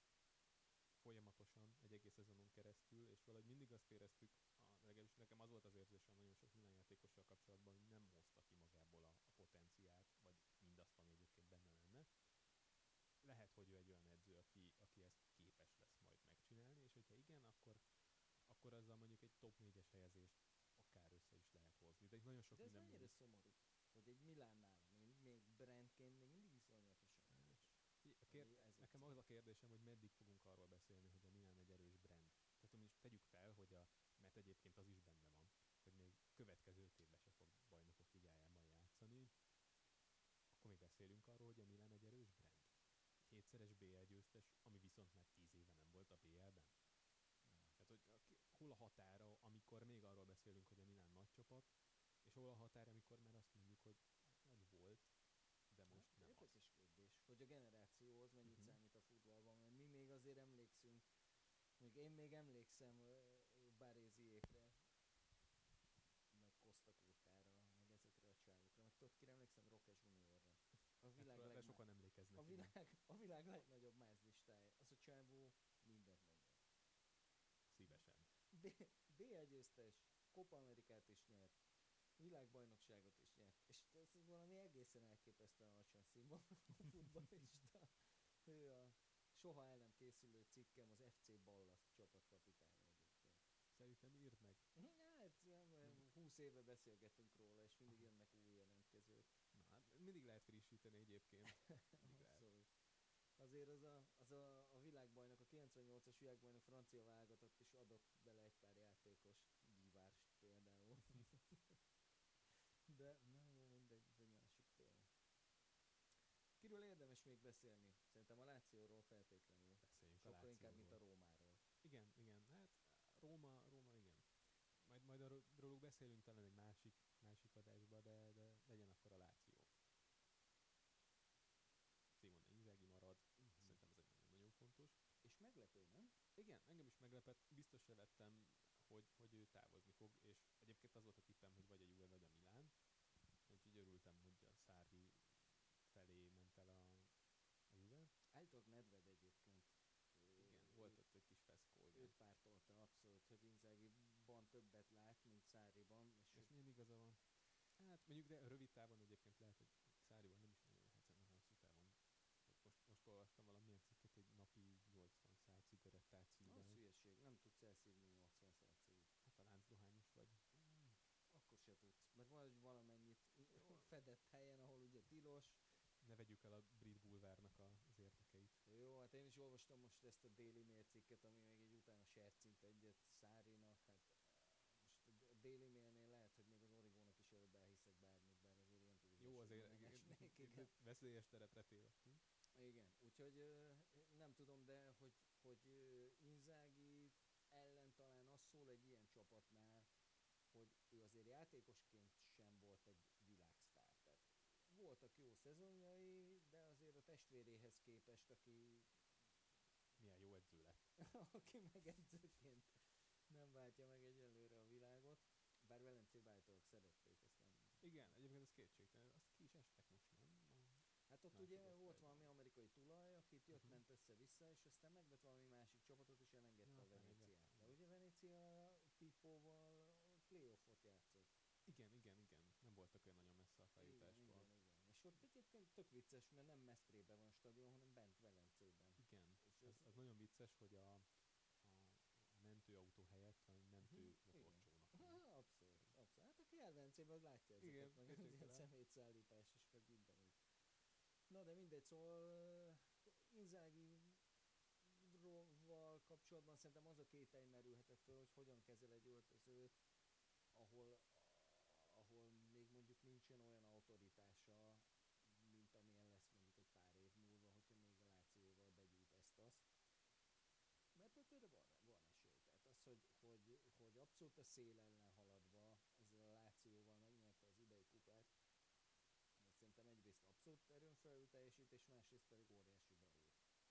A: folyamatosan egy egész szezonon keresztül, és valahogy mindig azt éreztük a legalábbis nekem az volt az érzésem nagyon sok Milán játékossal kapcsolatban, hogy nem hozta ki magából a, a potenciált, vagy mindazt, ami egyébként benne lenne. Lehet, hogy ő egy olyan edző, aki, aki ezt képes lesz majd megcsinálni, és hogyha igen, akkor, akkor azzal mondjuk egy top 4-es helyezést akár össze is lehet hozni. De nagyon sok
B: De ez
A: minden
B: mennyire
A: múlik.
B: szomorú, hogy egy Milánnál, még, még brandként még mindig iszonyatosan
A: A kér, Az a kérdésem, hogy meddig fogunk arról beszélni, hogy a Milán egy erős brand. Tehát most tegyük fel, hogy a, mert egyébként az is benne van, hogy még következő öt évben se fog bajnokok ligájában játszani, akkor még beszélünk arról, hogy a Milán egy erős brand. Hétszeres BL győztes, ami viszont már tíz éve nem volt a BL-ben. Tehát, hogy hol a határa, amikor még arról beszélünk, hogy a Milán nagy csapat, és hol a határa, amikor már azt mondjuk, hogy hát nagy volt, de most
B: Hát,
A: nem az.
B: Érdekes kérdés, hogy a generáció az mennyit
A: Mhm.
B: számít a futballban, mert mi még azért emlékszünk, még én még emlékszem Baréziékre, meg Costa Curtára, meg ezekre a csávokra, meg tudod, kire emlékszem? Roque Juniorra. A világ,
A: Hát, de
B: legma-
A: sokan emlékeznek.
B: a,
A: igen.
B: világ, a világ legnagyobb mázlistája. Az a csávó mindent megnyert.
A: Szívesen.
B: B- BL győztes, Copa Amerikát is nyert, világbajnokságot is nyert, és ez valami egészen elképesztően alacsony színvonalú (laughs) futballista. Ő a soha el nem készülő cikkem az FC Ballas csapatkapitánya egyébként.
A: Szerintem írd meg.
B: Hát, nem, 20 éve beszélgetünk róla, és mindig jönnek új jelentkezők.
A: Na, hát mindig lehet frissíteni egyébként. (laughs) Mindig lehet.
B: Azért az a, az a, a világbajnok, a 98-as világbajnok francia válogatott is adott bele egy pár játékos, Givárst például. De na jó, mindegy, ez egy másik téma. Kiről érdemes még beszélni? Szerintem a Lációról feltétlenül.
A: Beszéljünk a
B: Sokkal inkább, mint a
A: Lációról.
B: Rómáról.
A: Igen, igen. Hát Róma, Róma, igen. Majd, majd arról róluk beszélünk talán egy másik, másik adásba, de, de legyen akkor a Láció. Simone Inzaghi marad,
B: Mhm.
A: szerintem ez egy nagyon-nagyon fontos.
B: És meglepő, nem?
A: Igen, engem is meglepett, biztos se vettem, hogy, hogy ő távozni fog, és egyébként az volt a tippem, hogy vagy a Juve, vagy a Milán. Úgyhogy örültem, hogy a Szárri felé ment el a, a
B: Állítólag Nedved egyébként.
A: Igen, volt ott egy kis feszkó, igen.
B: Őt pártolta abszolút, hogy Inzaghi-ban többet lát, mint Száriban, és,
A: És milyen igaza van? Hát mondjuk, de rövid távon egyébként lehet, hogy Száriban nem is nagyon lehetsz ennek hosszú távon. Most, most olvastam valamilyen cikket, hogy napi 80 szál cigarettát szív
B: Na, az hülyeség, nem tudsz elszívni 80 szál cigit.
A: Hát a láncdohányos vagy.
B: Mm, akkor se tudsz, mert vagy valamennyit i- fedett helyen, ahol ugye tilos.
A: Ne vegyük el a brit bulvárnak a- az érdekeit.
B: Jó, hát én is olvastam most ezt a Daily Mail cikket, ami még egy utána sercint egyet Szárinak, hát eh, most a Daily Mailnél lehet, hogy még az Origónak is előbb elhiszek bármit, bár azért ilyen.
A: Jó, azért (laughs) veszélyes terepre tévedtünk.
B: Igen, úgyhogy ö, nem tudom, de hogy, hogy ö, Inzági ellen talán az szól egy ilyen csapatnál, hogy ő azért játékosként sem volt egy voltak jó szezonjai, de azért a testvéréhez képest, aki,
A: Milyen jó edző lett. (laughs)
B: aki meg edzőként nem váltja meg egyelőre a világot, bár Velencében állítólag szerették, ezt nem...
A: Igen, egyébként ez kétségtelen. Azt ki is estek most, nem?
B: Hát ott
A: Másik
B: ugye volt
A: osztályban.
B: valami amerikai tulaj, akit jött,
A: Mhm.
B: ment össze-vissza, és aztán megvett valami másik csapatot, és elengedte
A: Ja,
B: a
A: engedte,
B: De ugye Venécia Pipóval playoffot játszott.
A: Igen, igen, igen. Nem voltak olyan nagyon messze a
B: Igen, És ott egyébként tök vicces, mert nem Mesztrébe van a stadion, hanem bent Velencében.
A: Igen,
B: És
A: az,
B: ez-
A: az nagyon vicces, hogy a, a, mentőautó helyett valami mentő
B: Mhm,
A: motorcsónak van.
B: abszolút, abszolút. Hát aki jár Velencében, az látja ezeket,
A: Igen,
B: meg az ilyen szemétszállítás is, meg mindenütt. Na de mindegy, szóval uh, Inzági val kapcsolatban szerintem az a kételj merülhetett föl, hogy hogyan kezel egy öltözőt, ahol még mondjuk nincsen olyan autoritása, mint amilyen lesz mondjuk egy pár év múlva, hogyha még a Lációval begyűjt ezt-azt. Mert ott erre van, van esély. Tehát az, hogy, hogy, hogy abszolút a szél ellen haladva ezzel a Lációval megnyerte az idei kupát, szerintem egyrészt abszolút erőn felül teljesítés, másrészt pedig óriási bravúr.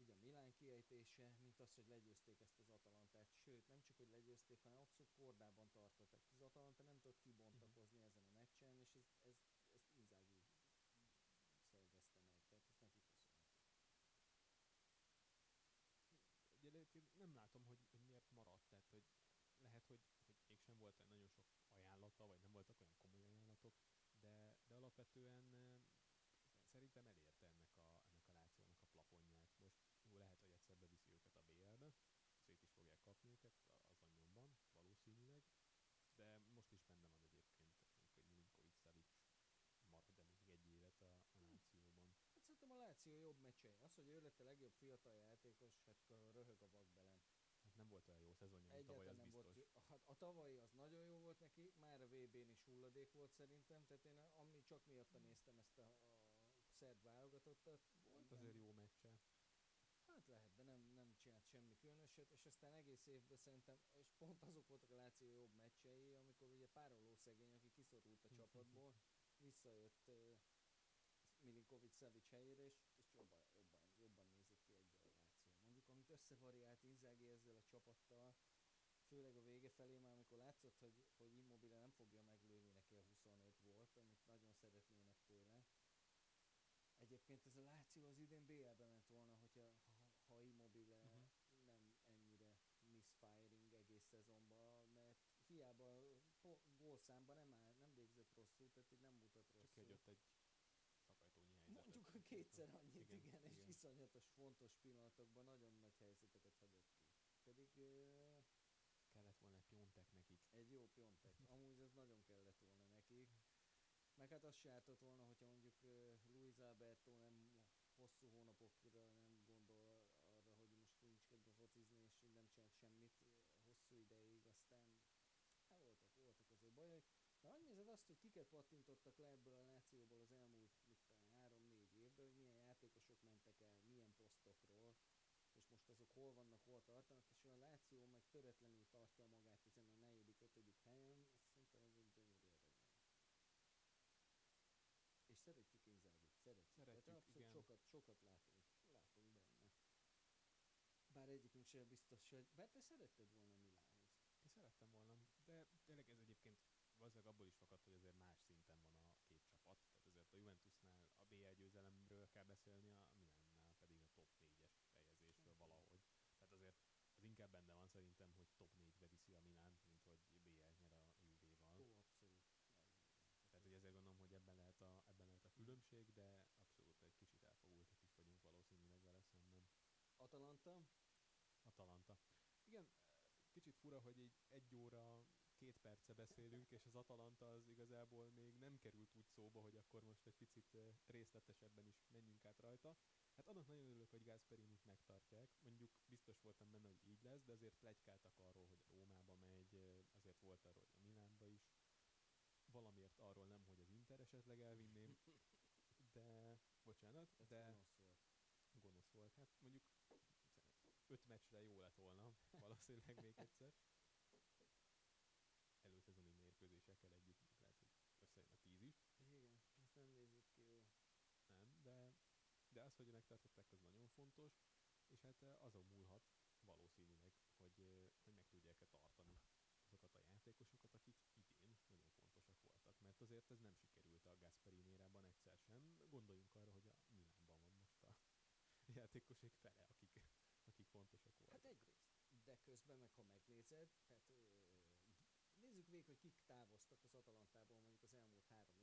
B: Úgy a Milán kiejtése, mint az, hogy legyőzték ezt az Atalantát, sőt, nem csak, hogy legyőzték, hanem abszolút kordában tartották. Az Atalanta nem tudott kibontakozni ezen a meccsen, és ez, ez, ezt Inzaghi szervezte meg, tehát ezt neki köszönheti.
A: Ugye egyébként nem látom, hogy, hogy miért maradt, tehát hogy lehet, hogy, hogy mégsem volt olyan nagyon sok vagy nem voltak olyan komoly ajánlatok, de, de alapvetően szerintem elérte ennek a, ennek a Lációnak a plafonját. Most jó lehet, hogy egyszer beviszi őket a BL-be, szét is fogják kapni őket az anyomban, valószínűleg, de most is benne van egyébként, hogy Milinkovic Savic marad-e még egy évet a, a hm. Lációban.
B: Hát szerintem a Láció jobb meccsei. Az, hogy ő lett a legjobb fiatal játékos, hát röhög a vakbelen.
A: Hát nem volt olyan jó szezonja, mint tavaly, az nem biztos.
B: Volt, hát a tavalyi az nagyon jó volt neki, már a VB-n is hulladék volt szerintem, tehát én ami csak miatta néztem ezt a, a szerb válogatottat.
A: Volt nem, azért jó meccse.
B: Hát lehet, de nem, nem csinált semmi különöset, és aztán egész évben szerintem, és pont azok voltak a Láció jobb meccsei, amikor ugye pároló szegény, aki kiszorult a (laughs) csapatból, visszajött uh, Milinkovic Szevics helyére, és, és jobban, jobban, jobban nézett ki egyből a Láció. Mondjuk, amit összevariált Inzági ezzel a csapattal, főleg a vége felé már, amikor látszott, hogy, hogy Immobile nem fogja meglőni neki a 25 volt, amit nagyon szeretnének tőle. Egyébként ez a Láció az idén BL-be ment volna, hogyha ha, ha Immobile uh-huh. nem ennyire misfiring egész szezonban, mert hiába gólszámban nem, áll, nem végzett rosszul, tehát így nem mutat rosszul.
A: Csak egy egy szakajtónyi helyzetet.
B: Mondjuk, hogy kétszer annyit, igen, igen, igen, és iszonyatos fontos pillanatokban nagyon nagy helyzeteket hagyott ki. Pedig... Uh,
A: kellett volna egy piontek nekik.
B: Egy jó piontek. (laughs) Amúgy ez nagyon kellett volna nekik. Meg hát azt se volna, hogyha mondjuk uh, Luis Alberto nem hosszú hónapokra nem gondol arra, hogy most nincs kedve focizni, és nem csinált semmit hosszú ideig, aztán hát voltak, voltak azért bajok. De ha nézed azt, hogy kiket pattintottak le ebből a Lációból az elmúlt három-négy évben, hogy milyen játékosok mentek el, milyen posztokról, és most azok hol tartanak, és a Láció meg töretlenül tartja magát ezen a negyedik, ötödik helyen, szerintem ez egy gyönyörű eredmény. És szeretjük Inzágit, szeretjük.
A: Szeretjük,
B: Tehát
A: igen.
B: Sokat, sokat látunk, látunk benne. Bár egyikünk sem biztos, hogy... Bár te szeretted volna Milánhoz.
A: Én szerettem volna, de tényleg ez egyébként valószínűleg abból is fakad, hogy azért más szinten van a két csapat. Tehát azért a Juventusnál a BL győzelemről kell beszélni, a Milánnál pedig a top 4-es helyezésről valahogy. Tehát azért az inkább benne van szerintem, hogy top 4-be viszi a Milánt, mint hogy BL nyer a Juvéval.
B: Ó, abszolút.
A: Tehát, hogy ezért gondolom, hogy ebben lehet, a, ebben lehet a különbség, de abszolút egy kicsit elfogultak is vagyunk valószínűleg vele szemben.
B: Atalanta?
A: Atalanta. Igen, kicsit fura, hogy így egy óra két perce beszélünk, és az Atalanta az igazából még nem került úgy szóba, hogy akkor most egy picit részletesebben is menjünk át rajta. Hát annak nagyon örülök, hogy Gasperinit megtartják. Mondjuk biztos voltam benne, hogy így lesz, de azért plegykáltak arról, hogy Rómába megy, azért volt arról, hogy a Milánba is. Valamiért arról nem, hogy az Inter esetleg elvinném, (laughs) de, bocsánat,
B: Ez
A: de...
B: Gonosz volt.
A: Gonosz volt. Hát mondjuk öt meccsre jó lett volna, valószínűleg még egyszer (laughs) előszezoni mérkőzésekkel együtt lehet, hogy összejön a tíz is.
B: Igen, ezt nem nézett ki jó.
A: Nem, de, de az, hogy megtartották, az nagyon fontos, és hát eh, azon múlhat valószínűleg, hogy, eh, hogy meg tudják-e tartani azokat a játékosokat, akik idén nagyon fontosak voltak. Mert azért ez nem sikerült a Gasperini érában egyszer sem. Gondoljunk arra, hogy a Milánban van most a (laughs) játékosok fele, akik, akik fontosak voltak.
B: Hát egyrészt, de közben meg ha megnézed, tehát nézzük végig, hogy kik távoztak az Atalantából mondjuk az elmúlt három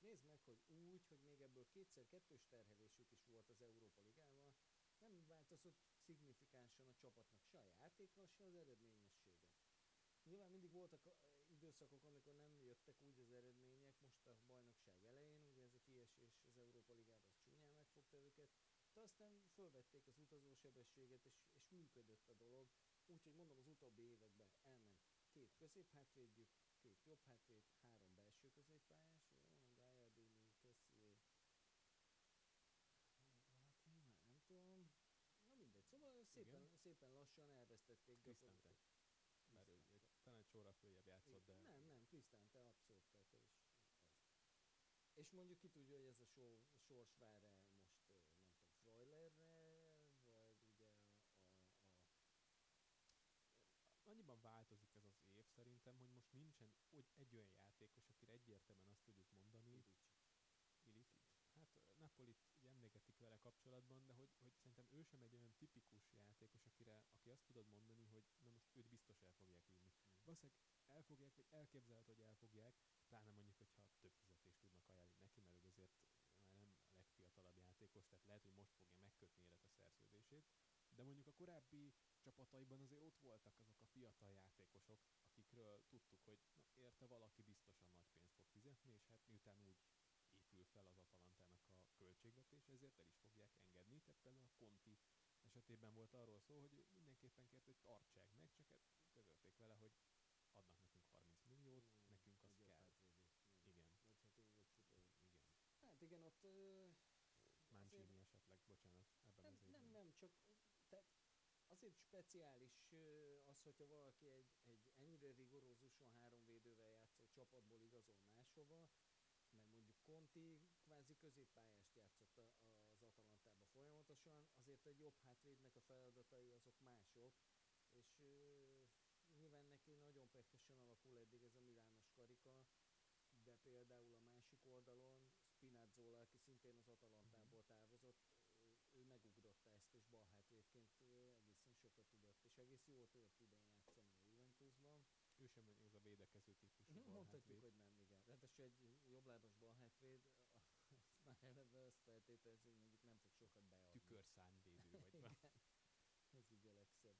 B: nézd meg, hogy úgy, hogy még ebből kétszer kettős terhelésük is volt az Európa Ligával, nem változott szignifikánsan a csapatnak se a játéka, se az eredményessége. Nyilván mindig voltak időszakok, amikor nem jöttek úgy az eredmények, most a bajnokság elején, ugye ez a kiesés az Európa Ligába az csúnyán megfogta őket, de aztán fölvették az utazósebességet, és, és működött a dolog, úgyhogy mondom az utóbbi években elment két középhátvédjük, két jobb hátvéd, három belső középpályás, jól mondom, Gajardini, Kessié, valaki már nem tudom, na mindegy, szépen, szépen lassan elvesztették
A: Krisztánte. Bár ő talán egy sorra följebb játszott, de...
B: Nem, nem, Krisztánte abszolút, tehát és. És mondjuk ki tudja, hogy ez a sor, sors vár-e most, nem tudom, Freulerre,
A: annyiban változik ez az év szerintem, hogy most nincsen hogy egy olyan játékos, akire egyértelműen azt tudjuk mondani.
B: Ilicic.
A: Ilicic. Hát Napolit ugye emlékeztik vele kapcsolatban, de hogy, hogy szerintem ő sem egy olyan tipikus játékos, akire, aki azt tudod mondani, hogy na most őt biztos el fogják vinni. valószínűleg elfogják, vagy elképzelhet, hogy elfogják, pláne mondjuk, hogyha több fizetést tudnak ajánlani neki, mert ugye azért már nem a legfiatalabb játékos, tehát lehet, hogy most fogja megkötni élete szerződését, de mondjuk a korábbi csapataiban azért ott voltak azok a fiatal játékosok, akikről tudtuk, hogy na, érte valaki biztosan nagy pénzt fog fizetni, és hát miután úgy épül fel az Atalantának a költségvetés, ezért el is fogják engedni. Tehát például a Conti esetében volt arról szó, hogy mindenképpen kért, hogy tartsák meg, csak hát közölték vele, hogy adnak nekünk 30 milliót, mm, nekünk az kell. Igen.
B: Vagy hát.
A: Igen.
B: Hát igen, ott...
A: Mancini azért... esetleg, bocsánat, ebben
B: nem,
A: az
B: Nem, nem, csak tehát azért speciális az, hogyha valaki egy, egy ennyire rigorózusan három védővel játszó csapatból igazol máshova, mert mondjuk Conti kvázi középpályást játszott az Atalantába folyamatosan, azért egy jobb hátvédnek a feladatai azok mások, és ö, nyilván neki nagyon pehesen alakul eddig ez a Milános karika, de például a másik oldalon Spinazzola, aki szintén az Atalantából távozott, ő megugrotta ezt, és bal hátvédként egészen sokat tudott, és egész jól tudott idén játszani a Juventusban.
A: Ő sem ez a védekező típusú
B: bal Mondhatjuk, hogy nem, igen. Ráadásul egy jobblábas bal hátvéd, (laughs) már eleve azt feltételezi, hogy mondjuk nem fog sokat beadni.
A: Tükörszányvédő vagy (laughs)
B: igen. Ez így a legszebb.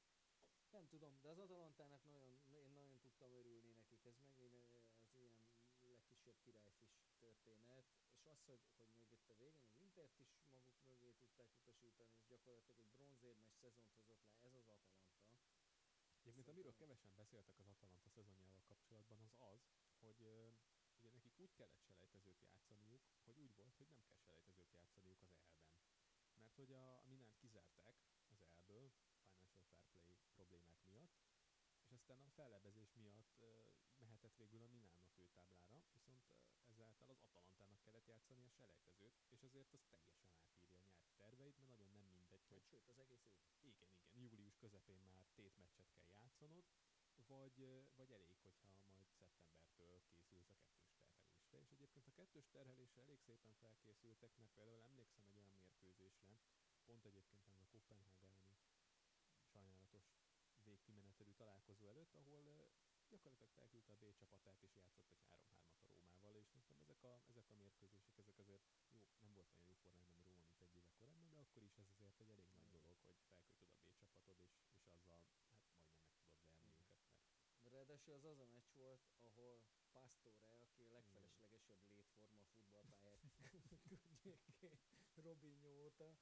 B: Nem tudom, de az Atalantának nagyon, én nagyon tudtam örülni nekik, ez megint az ilyen legkisebb királyfis történet, és az, hogy, hogy még itt a végén az Intert is maguk mögé tudták utasítani, és gyakorlatilag egy bronzérmes szezont hozott le, ez az Atalanta.
A: Egyébként amiről kevesen beszéltek az Atalanta szezonjával kapcsolatban, az az, hogy úgy kellett selejtezőt játszaniuk, hogy úgy volt, hogy nem kell selejtezőt játszaniuk az EL-ben. Mert hogy a, a Minánt kizárták az EL-ből, Financial Fair Play problémák miatt, és aztán a fellebezés miatt uh, mehetett végül a Milán a főtáblára, viszont uh, ezáltal az Atalantának kellett játszani a selejtezőt, és azért az teljesen átírja a nyári terveit, mert nagyon nem mindegy, hogy... Hát,
B: sőt, az egész év.
A: Igen, igen, július közepén már tétmeccset kell játszanod, vagy, vagy elég, hogyha majd szeptembertől készülsz a kettős terhelésre. És egyébként a kettős terhelésre elég szépen felkészültek, mert például emlékszem egy olyan mérkőzésre, pont egyébként ez a Kopenhága elleni sajnálatos végkimenetelű találkozó előtt, ahol gyakorlatilag felküldte a B csapatát és játszott egy 3-3-at a Rómával, és szerintem ezek a, ezek a mérkőzések, ezek azért jó, nem volt olyan jó formában a Róma, mint egy éve korábban, de akkor is ez azért egy elég nagy dolog, hogy felküldted a B csapatod, és, és azzal hát majdnem meg tudod verni Igen. őket, mert
B: Ráadásul az az a meccs volt, ahol Pastore, aki a legfeleslegesebb létforma a futballpályák (laughs) környékén Robinho óta,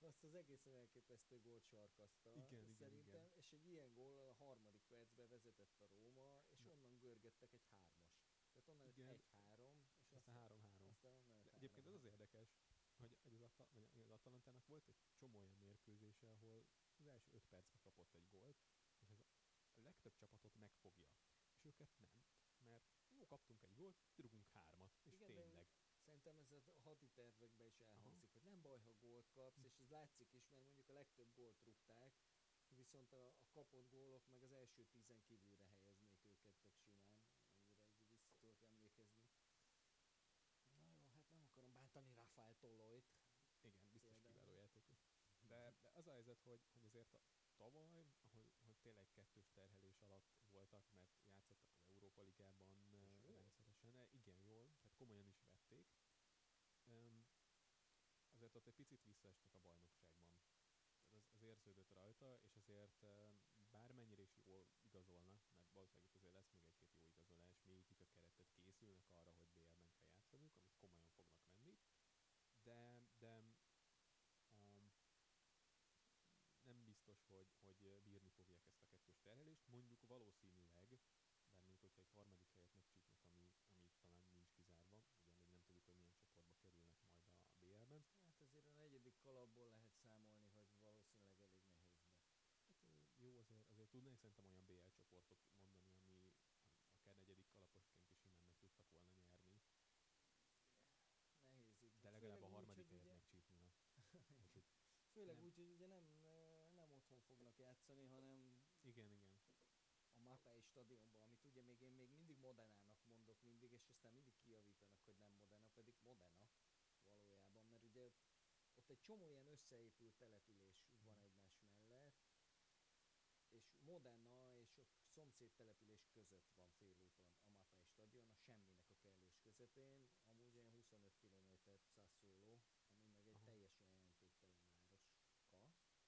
B: azt az egészen elképesztő gólt sarkazta.
A: Igen,
B: szerintem,
A: igen.
B: és egy ilyen gól a harmadik percben vezetett a Róma, és Na. onnan görgettek egy hármas. Tehát onnan igen. egy három, és
A: aztán három-három.
B: Aztán onnan
A: De egyébként az az érdekes, hogy, hogy az, Atal- vagy az Atalantának volt egy csomó olyan mérkőzése, ahol az első öt percben kapott egy gólt, és ez a legtöbb csapatot megfogja. És őket nem. Mert jó, kaptunk egy gólt, rugunk hármat, és Igen, tényleg.
B: Szerintem ez a hadi tervekben is elhangzik, Aha. hogy nem baj, ha gólt kapsz, és ez látszik is, mert mondjuk a legtöbb gólt rúgták, viszont a, a kapott gólok meg az első tizen kívülre helyeznék őket tök simán, amennyire így vissza tudok emlékezni. Na jó, hát nem akarom bántani Rafael Toloyt.
A: Igen, biztos például. kiváló játékos. De, de az a helyzet, hogy, hogy azért a tavaly, ahol, hogy tényleg kettős terhelés alatt voltak, mert játszottak az Európa Ligában komolyan is vették. Um, azért ott egy picit visszaestek a bajnokságban. Az, az érződött rajta, és azért bármennyire is jól igazolnak, mert valószínűleg itt azért lesz még egy-két jó igazolás, mélyítik a keretet, készülnek arra, hogy BL-ben kell játszaniuk, amit komolyan fognak venni, de, de um, nem biztos, hogy, hogy bírni fogják ezt a kettős terhelést. Mondjuk valószínűleg, bár mondjuk, hogyha egy harmadik helyet megcsípnek, ami, ami talán nincs kizárva, ugye még nem tudjuk, hogy milyen csoportba kerülnek majd a BL-ben.
B: Hát ezért a negyedik kalapból lehet számolni, hogy valószínűleg elég nehézbe.
A: Hát jó, azért, azért tudnék szerintem olyan BL csoportot mondani, ami akár negyedik kalaposként is simán meg tudtak volna nyerni.
B: Nehéz így.
A: De legalább a harmadik helyet megcsípni. (laughs)
B: Főleg nem. úgy, hogy ugye nem, nem otthon fognak játszani, hanem
A: igen, igen.
B: a Mapei stadionban, amit ugye még én még mindig Modenának mondok mindig, és aztán mindig kijavítanak, hogy nem Modena, pedig Modena valójában, mert ugye ott egy csomó ilyen összeépült település van mellett, és Modena és a szomszéd település között van fél úton a Matai stadion, a semminek a kellős közepén, amúgy olyan 25 km Sassuolo, ami meg egy
A: Aha.
B: teljesen jelentéktelen városka.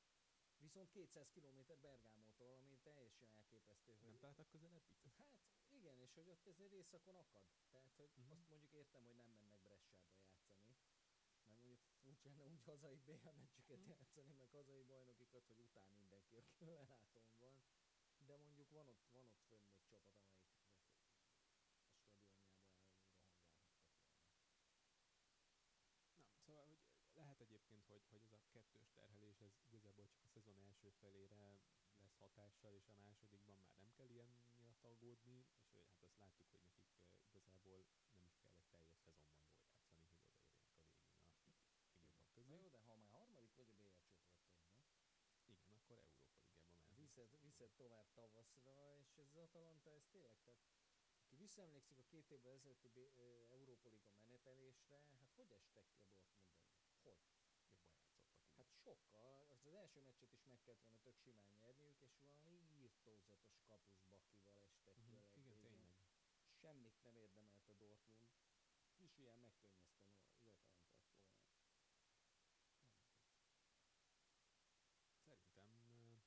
B: Viszont 200 km Bergámótól, ami teljesen elképesztő, hogy...
A: Nem találtak közelebbit?
B: Hát igen, és hogy ott ezért éjszakon akad. Tehát, hogy
A: Mhm.
B: azt mondjuk értem, hogy nem mennek Bressába játszani, mert mondjuk furcsa lenne úgy hazai BL meccseket
A: Mhm.
B: játszani, meg hazai bajnokikat, hogy után mindenki, aki lelátom van. De mondjuk van ott, van ott fönn egy csapat, amelyiknek a stadionjába elrohangálhattak volna.
A: Na, szóval, hogy lehet egyébként, hogy, hogy ez a kettős terhelés, ez igazából csak a szezon első felére lesz hatással, és a másodikban már nem kell ilyen miatt aggódni, és hogy hát azt láttuk, hogy nekik eh, igazából nem is kell egy teljes szezonban jól játszani, hogy odaérjenek a végén a legjobbak
B: Na
A: közé.
B: jó, de ha már harmadik vagy a BL csoportodban,
A: Igen, akkor Európa Ligába mehetnek.
B: Viszed tovább tavaszra, és ez az Atalanta, ez tényleg, tehát aki visszaemlékszik a két évvel ezelőtti Európa Liga menetelésre, hát hogy estek ki a Dortmund elé? Hogy?
A: Jobban játszottak úgy.
B: Hát sokkal, az, az első meccset is meg kellett volna tök simán nyerniük, és valami írtózatos kapus bakival estek ki a
A: Mhm, Igen, tényleg.
B: Semmit nem érdemelt a Dortmund, és ilyen megkönnyezten az Atalantát komolyan. Na mindegy.
A: Szerintem eh,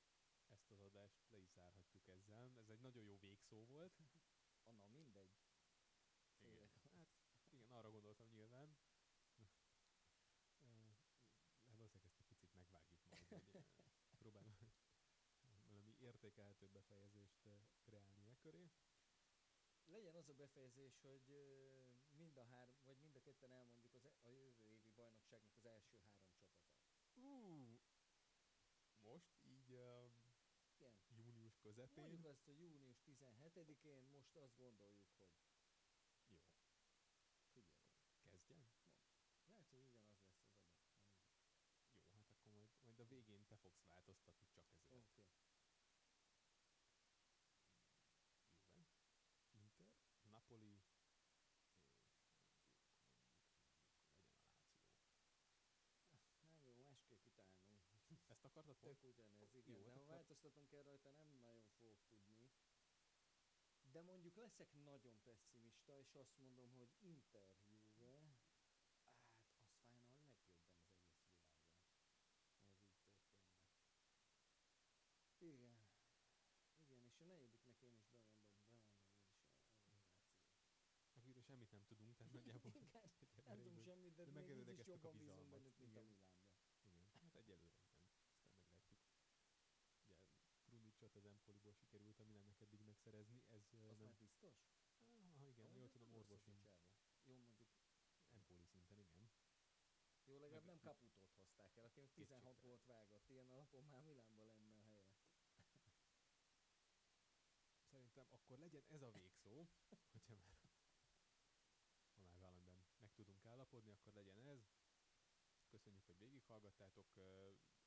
A: ezt az adást le is zárhatjuk ezzel. Ez egy nagyon jó végszó volt.
B: A na mindegy.
A: Igen. Hát igen, arra gondoltam nyilván. Ö, Valószínűleg ezt egy picit megvágjuk majd, hogy próbálom valami értékelhető befejezést kreálni e köré.
B: Legyen az a befejezés, hogy mind a három, vagy mind a ketten elmondjuk az, e- a jövő évi bajnokságnak az első három csapatát.
A: Ú, most így június közepén.
B: Mondjuk azt, hogy június 17-én most azt gondoljuk, hogy
A: Jó,
B: figyelj,
A: kezdjen.
B: lehet, hogy ugyanaz lesz az adat.
A: Jó, hát akkor majd, majd a végén te fogsz változtatni csak ezért.
B: Oké. Okay.
A: Juve, Inter, Napoli.
B: Nem jó, más kell kitalálnunk.
A: Ezt akartad pont?
B: Tök ugyanez, igen.
A: Jó,
B: de
A: hát
B: ha változtatom kell rajta, nem. De mondjuk leszek nagyon pessimista, és azt mondom, hogy Inter Juve, hát az fájna a legjobban az egész világon, ha ez így történne. Igen. Igen, és a negyediknek én is bemondom, bemondom én is a.
A: Akiről semmit nem tudunk, tehát (laughs) nagyjából
B: Igen, (laughs) nem tudom
A: így,
B: semmit, de,
A: de
B: még így is jobban
A: bizalmat.
B: bennük, mint a
A: Igen. Igen, hát egyelőre igen. Aztán meglátjuk. Ugye Krunicsot az Empoliból sikerült a Milánnak eddig megszerezni, ez ö,
B: Az
A: nem...
B: már biztos?
A: Ah, igen,
B: Amúgy
A: jól tudom, orvosi.
B: Jó, mondjuk
A: Empoli szinten, igen.
B: Jó, legalább
A: Meg-
B: nem Caputót hozták el, aki meg 16
A: Kétségtelen.
B: gólt vágott. Ilyen alapon már Milánban lenne a helye. (laughs)
A: Szerintem akkor legyen ez a végszó, hogyha már ha már valamiben meg tudunk állapodni, akkor legyen ez. Köszönjük, hogy végighallgattátok.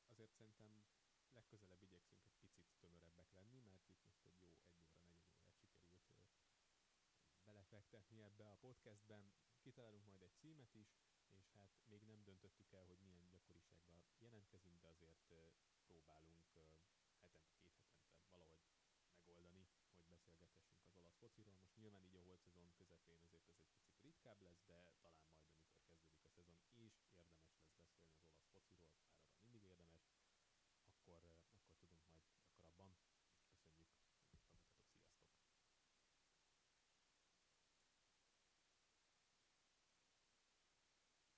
A: Azért szerintem legközelebb igyekszünk egy picit tömörebbek lenni, mert itt most egy jó egy óra, negyed órát sikerült ö, belefektetni ebbe a podcastben. Kitalálunk majd egy címet is, és hát még nem döntöttük el, hogy milyen gyakorisággal jelentkezünk, de azért próbálunk hetente, két hetente valahogy megoldani, hogy beszélgethessünk az olasz fociról. Most nyilván így a holt szezon közepén azért ez egy picit ritkább lesz, de